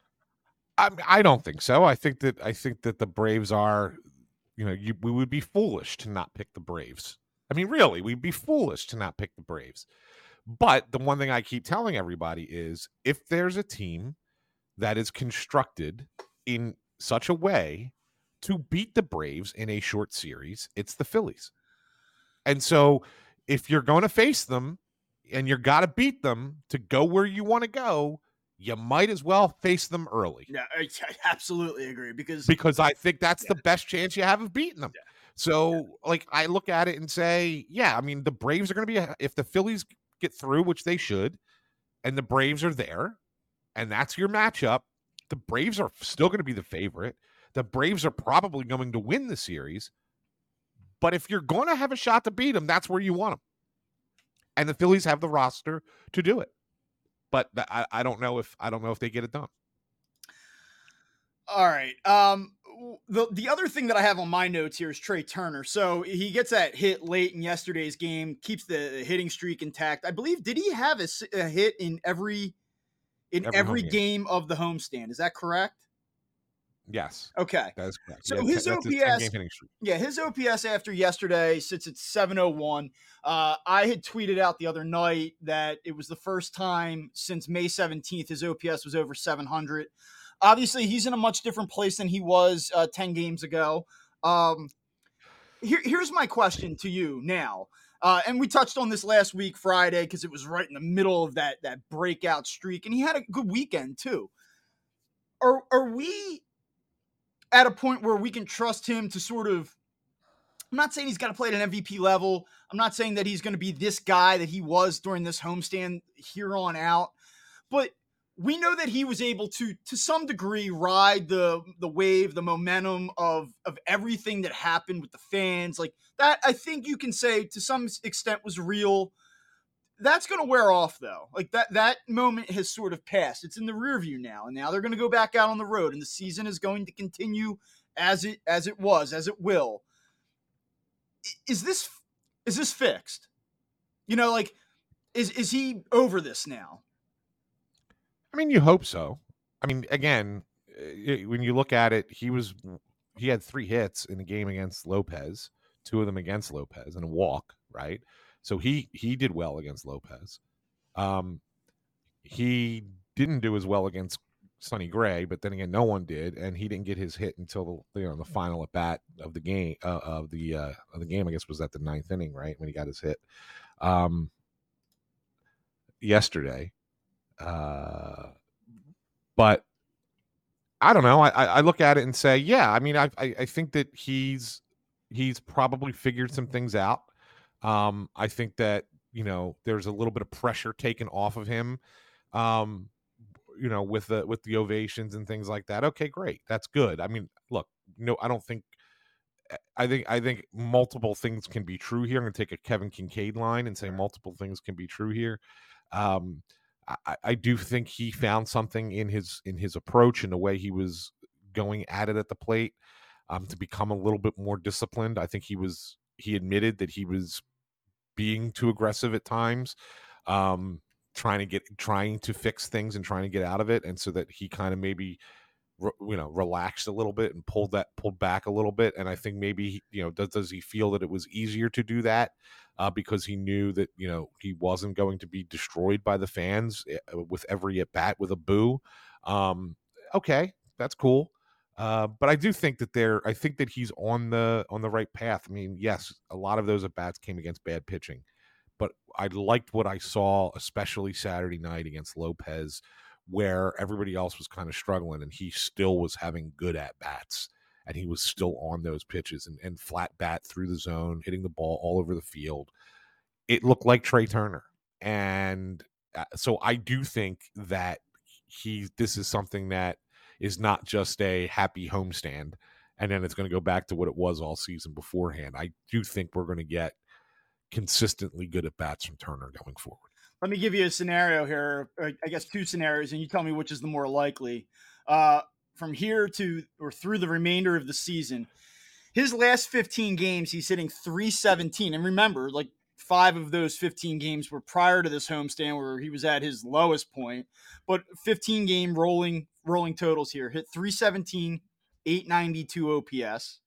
I I don't think so. I think that I think that the Braves are, you know, you, we would be foolish to not pick the Braves. I mean, really, we'd be foolish to not pick the Braves. But the one thing I keep telling everybody is if there's a team that is constructed in such a way to beat the Braves in a short series, it's the Phillies. And so if you're going to face them and you're got to beat them to go where you want to go, you might as well face them early. Yeah, I, absolutely agree because because I think that's yeah. the best chance you have of beating them. Yeah. So, yeah. like, I look at it and say, yeah, I mean, the Braves are going to be if the Phillies get through, which they should, and the Braves are there, and that's your matchup. The Braves are still going to be the favorite the Braves are probably going to win the series. But if you're going to have a shot to beat them, that's where you want them. And the Phillies have the roster to do it. But I, I don't know if I don't know if they get it done. All right. Um, the the other thing that I have on my notes here is Trea Turner. So he gets that hit late in yesterday's game, keeps the hitting streak intact. I believe did he have a, a hit in every in every, every game. game of the homestand? Is that correct? Yes. Okay. That is correct. So his OPS, yeah, his OPS after yesterday sits at 701. Uh, I had tweeted out the other night that it was the first time since May 17th his OPS was over 700. Obviously, he's in a much different place than he was uh, 10 games ago. Um, here, here's my question to you now. Uh, and we touched on this last week, Friday, because it was right in the middle of that that breakout streak, and he had a good weekend too. Are are we at a point where we can trust him to sort of I'm not saying he's got to play at an MVP level. I'm not saying that he's going to be this guy that he was during this homestand here on out. But we know that he was able to to some degree ride the the wave the momentum of of everything that happened with the fans like that i think you can say to some extent was real that's going to wear off though. Like that that moment has sort of passed. It's in the rear view now and now they're going to go back out on the road and the season is going to continue as it as it was as it will. Is this is this fixed? You know like is is he over this now? I mean, you hope so. I mean, again, eh, when you look at it, he was he had three hits in the game against Lopez, two of them against Lopez, and a walk, right? So he he did well against Lopez. Um, he didn't do as well against Sonny Gray, but then again, no one did, and he didn't get his hit until the you know the final at bat of the game uh, of the uh, of the game. I guess was at the ninth inning, right when he got his hit. Um, yesterday, uh, but I don't know. I, I look at it and say, yeah. I mean, I, I think that he's he's probably figured some things out. Um, I think that you know there's a little bit of pressure taken off of him. Um, you know, with the with the ovations and things like that. Okay, great. That's good. I mean, look, no, I don't think. Eh, I think I think multiple things can be true here. I'm going to take a Kevin Kinkead line and say multiple things can be true here. Um, I, I do think he found something in his in his approach and the way he was going at it at the plate um, to become a little bit more disciplined. I think he was he admitted that he was being too aggressive at times, um, trying to get trying to fix things and trying to get out of it, and so that he kind of maybe you know relaxed a little bit and pulled that pulled back a little bit and i think maybe you know does does he feel that it was easier to do that uh, because he knew that you know he wasn't going to be destroyed by the fans eh, with every at bat with a boo um okay that's cool uh, but I do think that there, I think that he's on the on the right path. I mean, yes, a lot of those at bats came against bad pitching, but I liked what I saw, especially Saturday night against Lopez, where everybody else was kind of struggling and he still was having good at bats and he was still on those pitches and, and flat bat through the zone, hitting the ball all over the field. It looked like Trea Turner. And uh, so I do think that he this is something that is not just a happy homestand and then it's going to go back to what it was all season beforehand. I do think we're going to get consistently good at bats from Turner going forward let me give you a scenario here. I guess two scenarios, and you tell me which is the more likely. Uh, from here to or through the remainder of the season, his last 15 games, he's hitting 317. And remember, like five of those 15 games were prior to this homestand where he was at his lowest point. But 15 game rolling rolling totals here hit 317, 892 OPS.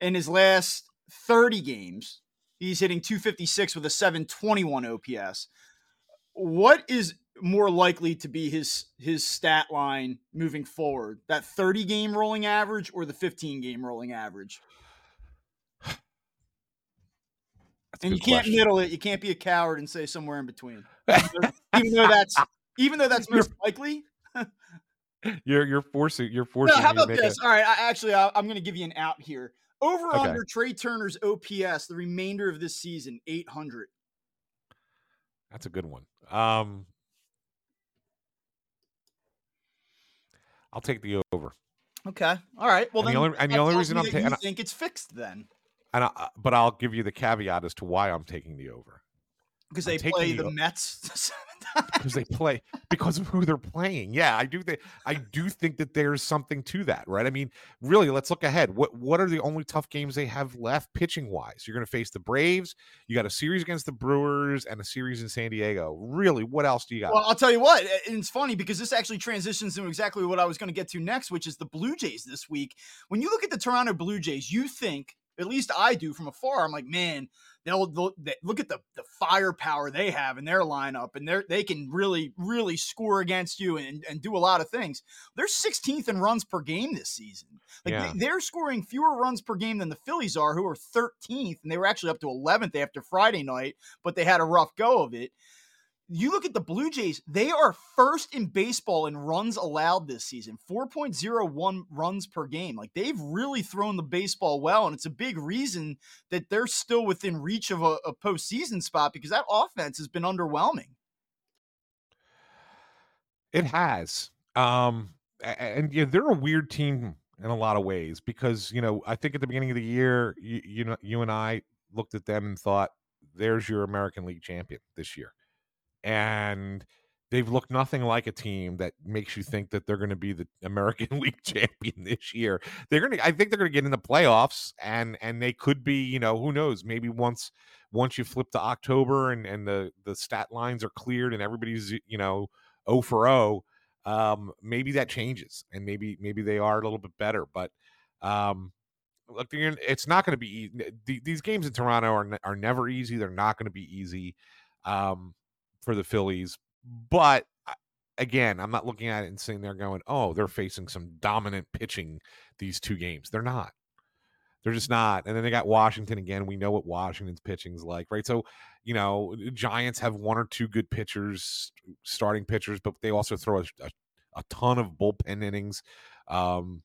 In his last 30 games, He's hitting 256 with a 721 OPS. What is more likely to be his his stat line moving forward? That 30 game rolling average or the 15 game rolling average? and you can't question. middle it. You can't be a coward and say somewhere in between. even though that's even though that's most likely. You're you're forcing you're forcing. No, how about this? A... All right, I, actually, I, am going to give you an out here. Over okay. under Trea Turner's OPS the remainder of this season, 800. That's a good one. Um, I'll take the over. Okay. All right. Well, and then the only, and the only reason I'm taking, think it's fixed then. And I, but I'll give you the caveat as to why I'm taking the over because they play the, the Mets because they play because of who they're playing. Yeah, I do think I do think that there's something to that, right? I mean, really, let's look ahead. What what are the only tough games they have left pitching wise? You're going to face the Braves. You got a series against the Brewers and a series in San Diego. Really, what else do you got? Well, I'll tell you what. It's funny because this actually transitions to exactly what I was going to get to next, which is the Blue Jays this week. When you look at the Toronto Blue Jays, you think at least I do from afar. I'm like, man, they'll, they'll they, look at the the firepower they have in their lineup, and they they can really really score against you and, and do a lot of things. They're 16th in runs per game this season. Like yeah. they, they're scoring fewer runs per game than the Phillies are, who are 13th, and they were actually up to 11th after Friday night, but they had a rough go of it you look at the Blue Jays, they are first in baseball in runs allowed this season 4.01 runs per game. Like they've really thrown the baseball well. And it's a big reason that they're still within reach of a, a postseason spot because that offense has been underwhelming. It has. Um, and yeah, they're a weird team in a lot of ways because you know I think at the beginning of the year, you, you know, you and I looked at them and thought, "There's your American League champion this year," and they've looked nothing like a team that makes you think that they're going to be the American League champion this year. They're going to I think they're going to get in the playoffs and and they could be, you know, who knows, maybe once once you flip to October and and the the stat lines are cleared and everybody's, you know, 0 for 0, um maybe that changes and maybe maybe they are a little bit better, but um look, it's not going to be these games in Toronto are are never easy. They're not going to be easy um for the Phillies, but again, I'm not looking at it and sitting there going, "Oh, they're facing some dominant pitching these two games." They're not. They're just not. And then they got Washington again. We know what Washington's pitching's like, right? So, you know, Giants have one or two good pitchers, starting pitchers, but they also throw a, a, a ton of bullpen innings, um,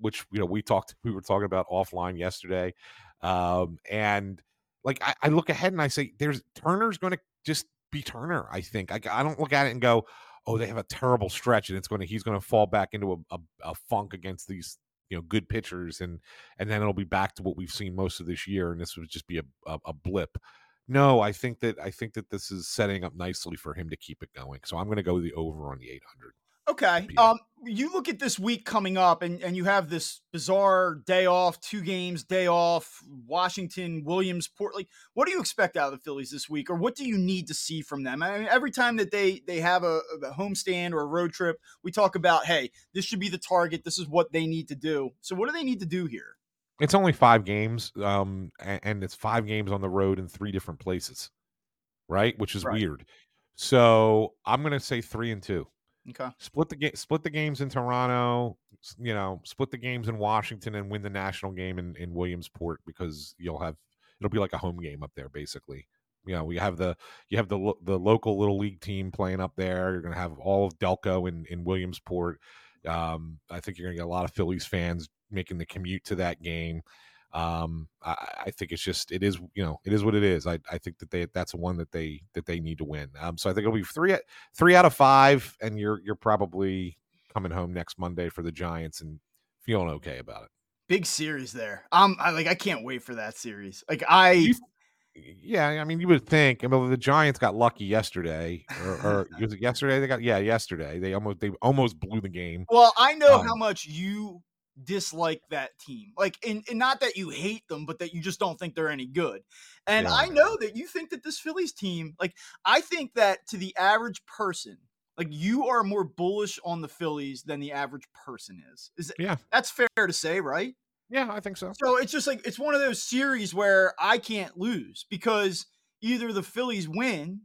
which you know we talked we were talking about offline yesterday, um, and like I, I look ahead and I say, there's Turner's going to just be Turner. I think I, I don't look at it and go, oh, they have a terrible stretch, and it's going to he's going to fall back into a, a, a, funk against these you know good pitchers, and and then it'll be back to what we've seen most of this year, and this would just be a, a, a blip. No, I think that I think that this is setting up nicely for him to keep it going. So I'm going to go the over on the 800. Okay. Um, you look at this week coming up, and, and you have this bizarre day off, two games, day off, Washington, Williams, Portland. What do you expect out of the Phillies this week, or what do you need to see from them? I mean, every time that they they have a, a homestand or a road trip, we talk about, hey, this should be the target. This is what they need to do. So, what do they need to do here? It's only five games, um, and it's five games on the road in three different places, right? Which is right. weird. So, I'm going to say three and two. Okay. Split the game. Split the games in Toronto. You know, split the games in Washington and win the national game in, in Williamsport because you'll have it'll be like a home game up there basically. You know, we have the you have the the local little league team playing up there. You're going to have all of Delco in in Williamsport. Um, I think you're going to get a lot of Phillies fans making the commute to that game. Um, I, I, think it's just it is you know it is what it is. I, I think that they that's one that they that they need to win. Um, so I think it'll be three three out of five, and you're you're probably coming home next Monday for the Giants and feeling okay about it. Big series there. Um, I like I can't wait for that series. Like I. You, yeah, I mean, you would think. I mean, the Giants got lucky yesterday, or, or was it yesterday? They got yeah, yesterday. They almost they almost blew the game. Well, I know um, how much you dislike that team. Like, and, and not that you hate them, but that you just don't think they're any good. And yeah. I know that you think that this Phillies team, like, I think that to the average person, like you are more bullish on the Phillies than the average person is. Is it, yeah, that's fair to say, right? Yeah, I think so. So it's just like it's one of those series where I can't lose because either the Phillies win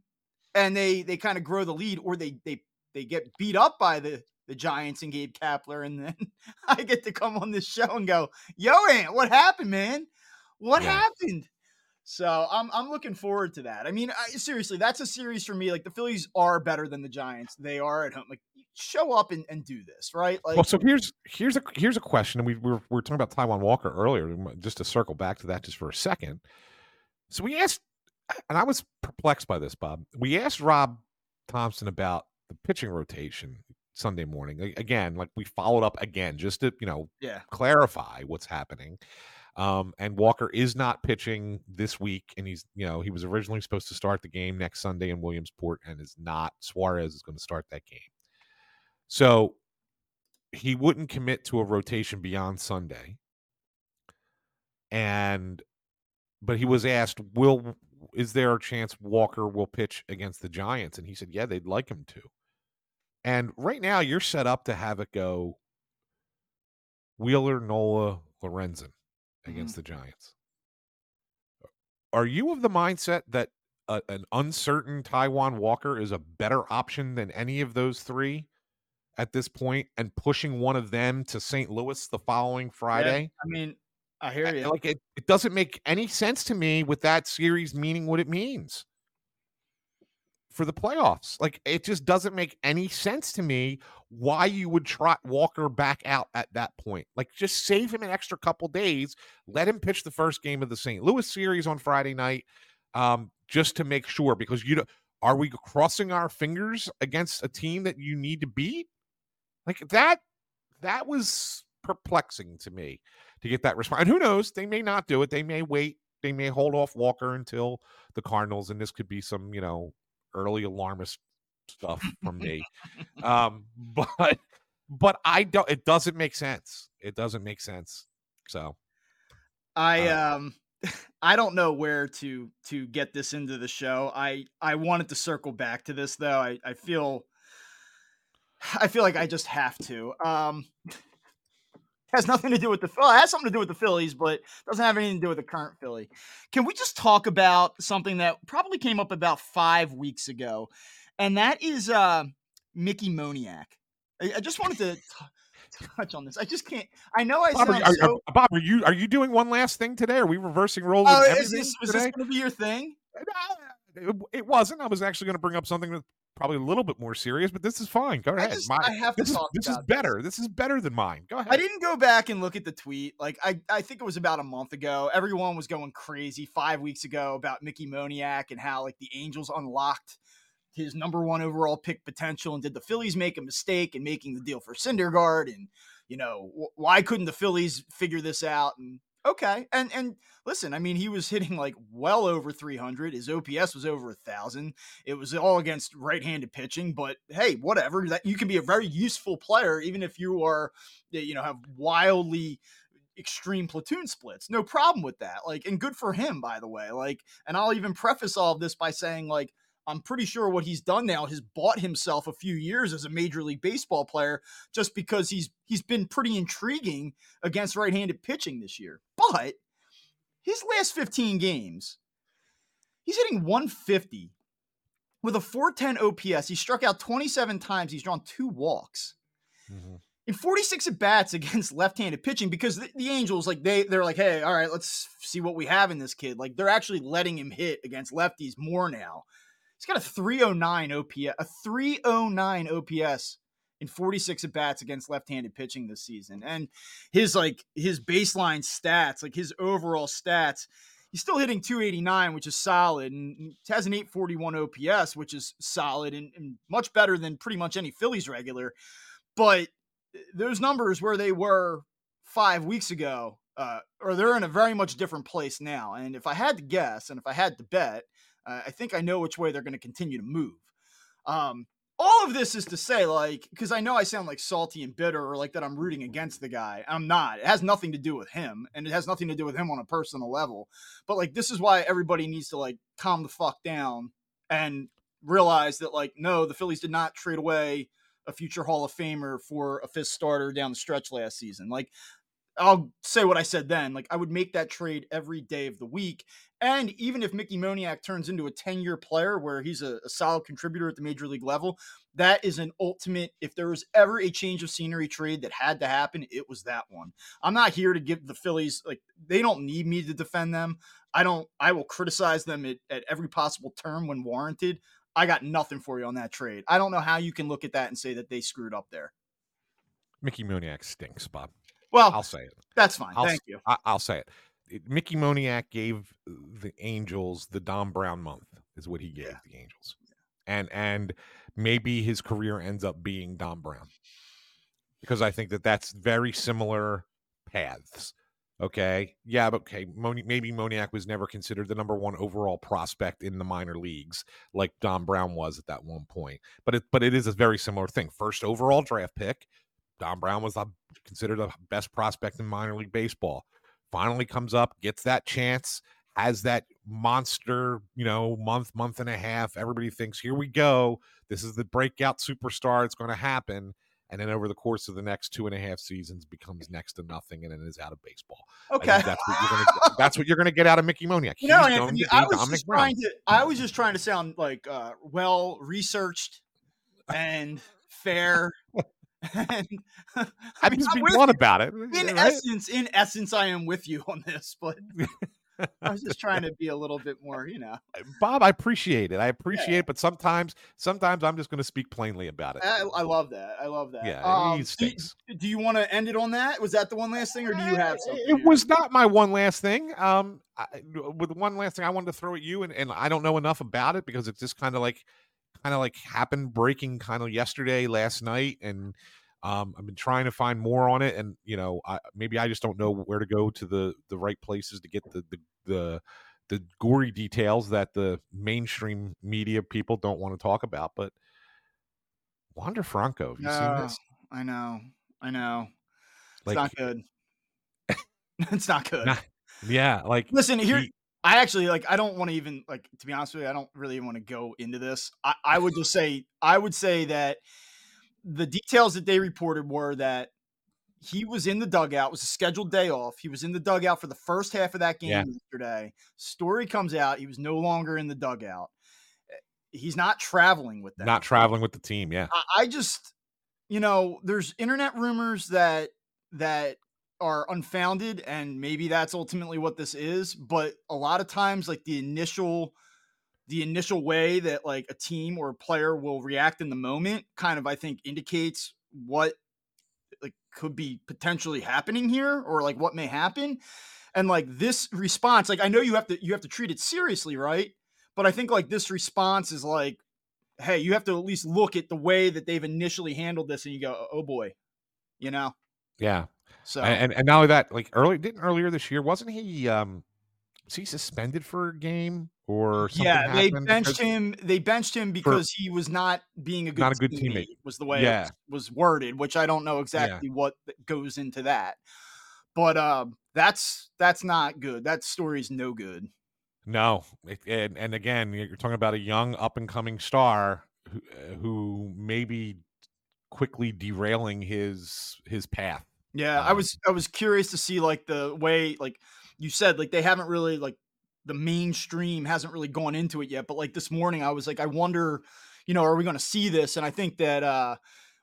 and they they kind of grow the lead, or they they they get beat up by the the Giants and Gabe Kapler, and then I get to come on this show and go, "Yo, Ant, what happened, man? What yeah. happened?" So I'm I'm looking forward to that. I mean, I, seriously, that's a series for me. Like the Phillies are better than the Giants. They are at home. Like show up and, and do this, right? Like, well, so here's here's a here's a question, and we, we were we were talking about Taijuan Walker earlier. Just to circle back to that just for a second. So we asked, and I was perplexed by this, Bob. We asked Rob Thomson about the pitching rotation Sunday morning. Again, like we followed up again just to, you know, yeah. clarify what's happening. Um, and Walker is not pitching this week, and he's, you know, he was originally supposed to start the game next Sunday in Williamsport, and is not. Suarez is going to start that game, so he wouldn't commit to a rotation beyond Sunday. And, but he was asked, "Will is there a chance Walker will pitch against the Giants?" And he said, "Yeah, they'd like him to." And right now, you're set up to have it go Wheeler, Nola, Lorenzen against mm-hmm. the Giants. Are you of the mindset that a, an uncertain Taijuan Walker is a better option than any of those three at this point, and pushing one of them to St. Louis the following Friday? Yeah, I mean, I hear you. Like it, it doesn't make any sense to me with that series meaning what it means for the playoffs. Like it just doesn't make any sense to me why you would trot Walker back out at that point. Like just save him an extra couple days, let him pitch the first game of the St. Louis series on Friday night, um, just to make sure because you know Are we crossing our fingers against a team that you need to beat? Like that, that was perplexing to me to get that response. And who knows? They may not do it. They may wait. They may hold off Walker until the Cardinals, and this could be some, you know, early alarmist stuff from me. um, but but I don't. It doesn't make sense. It doesn't make sense. So I uh, um I don't know where to to get this into the show. I I wanted to circle back to this though. I I feel I feel like I just have to. Um has nothing to do with the well, it has something to do with the Phillies, but doesn't have anything to do with the current Philly. Can we just talk about something that probably came up about five weeks ago, and that is uh, Mickey Moniak. I, I just wanted to t- touch on this. I just can't. I know I Bob, are, so. are, Bob, are you are you doing one last thing today? Are we reversing roles? Oh, is this, is this going to be your thing? It, it wasn't. I was actually going to bring up something that's probably a little bit more serious, but this is fine. Go I ahead. just My- I have to this is talk this is better. This. is better than mine. Go ahead. I didn't go back and look at the tweet. Like I, I think it was about a month ago. Everyone was going crazy five weeks ago about Mickey Moniak and how like the Angels unlocked his number one overall pick potential and did the Phillies make a mistake in making the deal for Syndergaard and you know wh- why couldn't the Phillies figure this out and okay and and listen I mean he was hitting like well over 300 his OPS was over a thousand it was all against right-handed pitching but hey whatever that you can be a very useful player even if you are you know have wildly extreme platoon splits no problem with that like and good for him by the way like and I'll even preface all of this by saying like I'm pretty sure what he's done now has bought himself a few years as a major league baseball player just because he's he's been pretty intriguing against right-handed pitching this year. But his last 15 games, he's hitting 150 with a 410 OPS. He struck out 27 times. He's drawn two walks. Mhm. In 46 at bats against left-handed pitching, because the, the Angels, like they, they're like, hey, all right, let's see what we have in this kid. Like they're actually letting him hit against lefties more now. He's got a 309 OPS, a 309 OPS in 46 at bats against left-handed pitching this season. And his like his baseline stats, like his overall stats, he's still hitting 289, which is solid, and has an 841 OPS, which is solid and, and much better than pretty much any Phillies regular. But those numbers where they were five weeks ago, uh, or they're in a very much different place now. And if I had to guess, and if I had to bet, I think I know which way they're going to continue to move. Um, all of this is to say, like, because I know I sound like salty and bitter or like that I'm rooting against the guy. I'm not. It has nothing to do with him, and it has nothing to do with him on a personal level. But like, this is why everybody needs to like calm the fuck down and realize that, like, no, the Phillies did not trade away a future Hall of Famer for a fifth starter down the stretch last season. Like, I'll say what I said then. Like, I would make that trade every day of the week. And even if Mickey Moniak turns into a 10 year player where he's a, a, solid contributor at the major league level, that is an ultimate. If there was ever a change of scenery trade that had to happen, it was that one. I'm not here to give the Phillies, like, they don't need me to defend them. I don't, I will criticize them at, at every possible term when warranted. I got nothing for you on that trade. I don't know how you can look at that and say that they screwed up there. Mickey Moniak stinks, Bob. Well, I'll say it. That's fine. I'll, Thank you. I, will say it. It. Mickey Moniak gave the Angels the Dom Brown month, is what he gave Yeah. the Angels, and and maybe his career ends up being Dom Brown, because I think that that's very similar paths. Okay, yeah, but okay, Moni- maybe Moniak was never considered the number one overall prospect in the minor leagues like Dom Brown was at that one point. But it but it is a very similar thing. First overall draft pick, Dom Brown was the, considered the best prospect in minor league baseball. Finally comes up, gets that chance, has that monster, you know, month, month and a half. Everybody thinks, here we go. This is the breakout superstar. It's going to happen. And then over the course of the next two and a half seasons, becomes next to nothing, and then is out of baseball. Okay. that's what you're going to. That's what you're to get out of Mickey Moniak. You know, Anthony, I was Dominic just Brown. trying to. I was just trying to sound like uh, well researched and fair. and I mean, be blunt about it. in right? essence, in essence, I am with you on this, but I was just trying to be a little bit more, you know. Bob, I appreciate it. I appreciate it, but sometimes, sometimes I'm just going to speak plainly about it. I, I love that. I love that. Yeah, Um, do, stinks. do you want to end it on that? Was that the one last thing, or do you have something? It here? was not my one last thing. Um, I, with one last thing I wanted to throw at you, and, and I don't know enough about it because it's just kind of like, kind of like happened breaking kind of yesterday, last night, and um, I've been trying to find more on it, and you know, I, maybe I just don't know where to go to the the right places to get the the the, the gory details that the mainstream media people don't want to talk about. But Wander Franco, have you seen this? I know, I know. It's like, not good. it's not good. Not, yeah, like listen here. He, I actually like. I don't want to even like. To be honest with you, I don't really want to go into this. I, I would just say. I would say that the details that they reported were that he was in the dugout. It was a scheduled day off. He was in the dugout for the first half of that game yeah. yesterday. Story comes out. He was no longer in the dugout. Eh, he's not traveling with them. Not traveling with the team. Yeah. I, I just, you know, there's internet rumors that that are unfounded, and maybe that's ultimately what this is. But a lot of times, like the initial the initial way that like a team or a player will react in the moment kind of I think indicates what like could be potentially happening here or like what may happen. And like this response, like I know you have to you have to treat it seriously, right? But I think like this response is like, hey, you have to at least look at the way that they've initially handled this and you go, oh boy, you know? Yeah. So and and not only that, like early didn't earlier this year, wasn't he um was he suspended for a game or something? Yeah, they benched him. They benched him because for, he was not being a good not a good teammate. teammate was the way yeah. it was, worded, which I don't know exactly yeah. what goes into that. But uh, that's that's not good. That story's no good. No, and, and again, you're talking about a young up and coming star who, uh, who may be quickly derailing his his path. Yeah, um, I was I was curious to see like the way like you said like they haven't really like the mainstream hasn't really gone into it yet. But like this morning, I was like, I wonder, you know, are we going to see this? And I think that uh,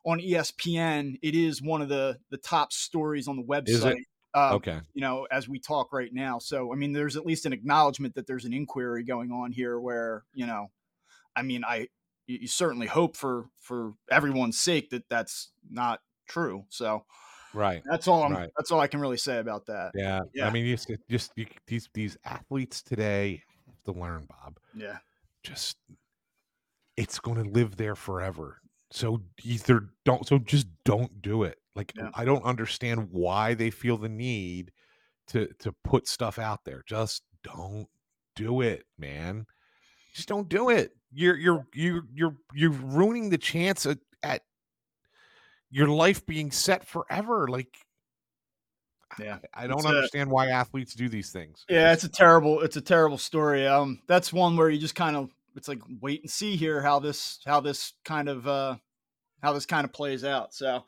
on ESPN, it is one of the the top stories on the website. Uh, okay. You know, as we talk right now. So, I mean, there's at least an acknowledgement that there's an inquiry going on here where, you know, I mean, I, you, you certainly hope for, for everyone's sake that that's not true. So, Right. That's all. I'm, right. That's all I can really say about that. Yeah. yeah. I mean, just just you, these these athletes today have to learn, Bob. Yeah. Just it's going to live there forever. So either don't. So just don't do it. Like yeah. I don't understand why they feel the need to to put stuff out there. Just don't do it, man. Just don't do it. You're you're you're you're you're ruining the chance at, at your life being set forever. Like, yeah, I, I don't understand a, why athletes do these things. Yeah, it's a terrible, it's a terrible story. Um, that's one where you just kind of, it's like wait and see here how this, how this kind of, uh, how this kind of plays out. So,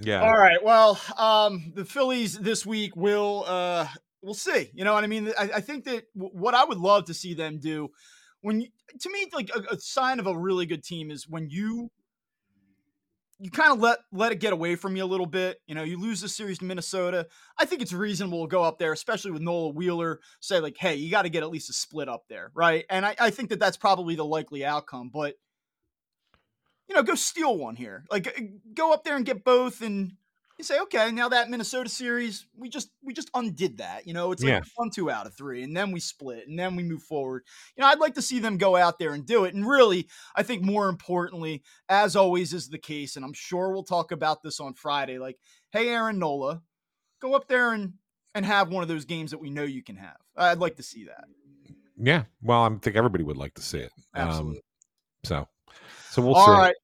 yeah. All right. Well, um, the Phillies this week will, uh, we'll see. You know what I mean? I, I think that w- what I would love to see them do when you, to me, like a, a sign of a really good team is when you you kind of let let it get away from you a little bit. You know, you lose the series to Minnesota. I think it's reasonable to go up there, especially with Nola Wheeler, say like, "Hey, you got to get at least a split up there, right?" And I, I think that that's probably the likely outcome. But you know, go steal one here. Like, uh, go up there and get both, and you say, okay, now that Minnesota series, we just we just undid that. You know, it's like yeah. one two out of three, and then we split, and then we move forward. You know, I'd like to see them go out there and do it. And really, I think more importantly, as always is the case, and I'm sure we'll talk about this on Friday. Like, hey, Aaron Nola, go up there and and have one of those games that we know you can have. I'd like to see that. Yeah, well, I think everybody would like to see it. Um, Absolutely. Um, so, so we'll All see. Right.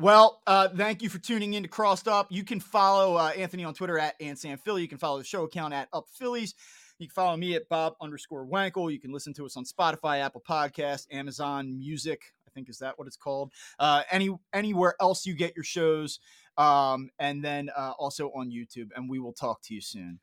Well, uh, thank you for tuning in to Crossed Up. You can follow uh, Anthony on Twitter at AntSanPhilly. You can follow the show account at Up Phillies. You can follow me at Bob underscore Wankel. You can listen to us on Spotify, Apple Podcast, Amazon Music. I think is that what it's called. Uh, any anywhere else you get your shows, um, and then uh, also on YouTube. And we will talk to you soon.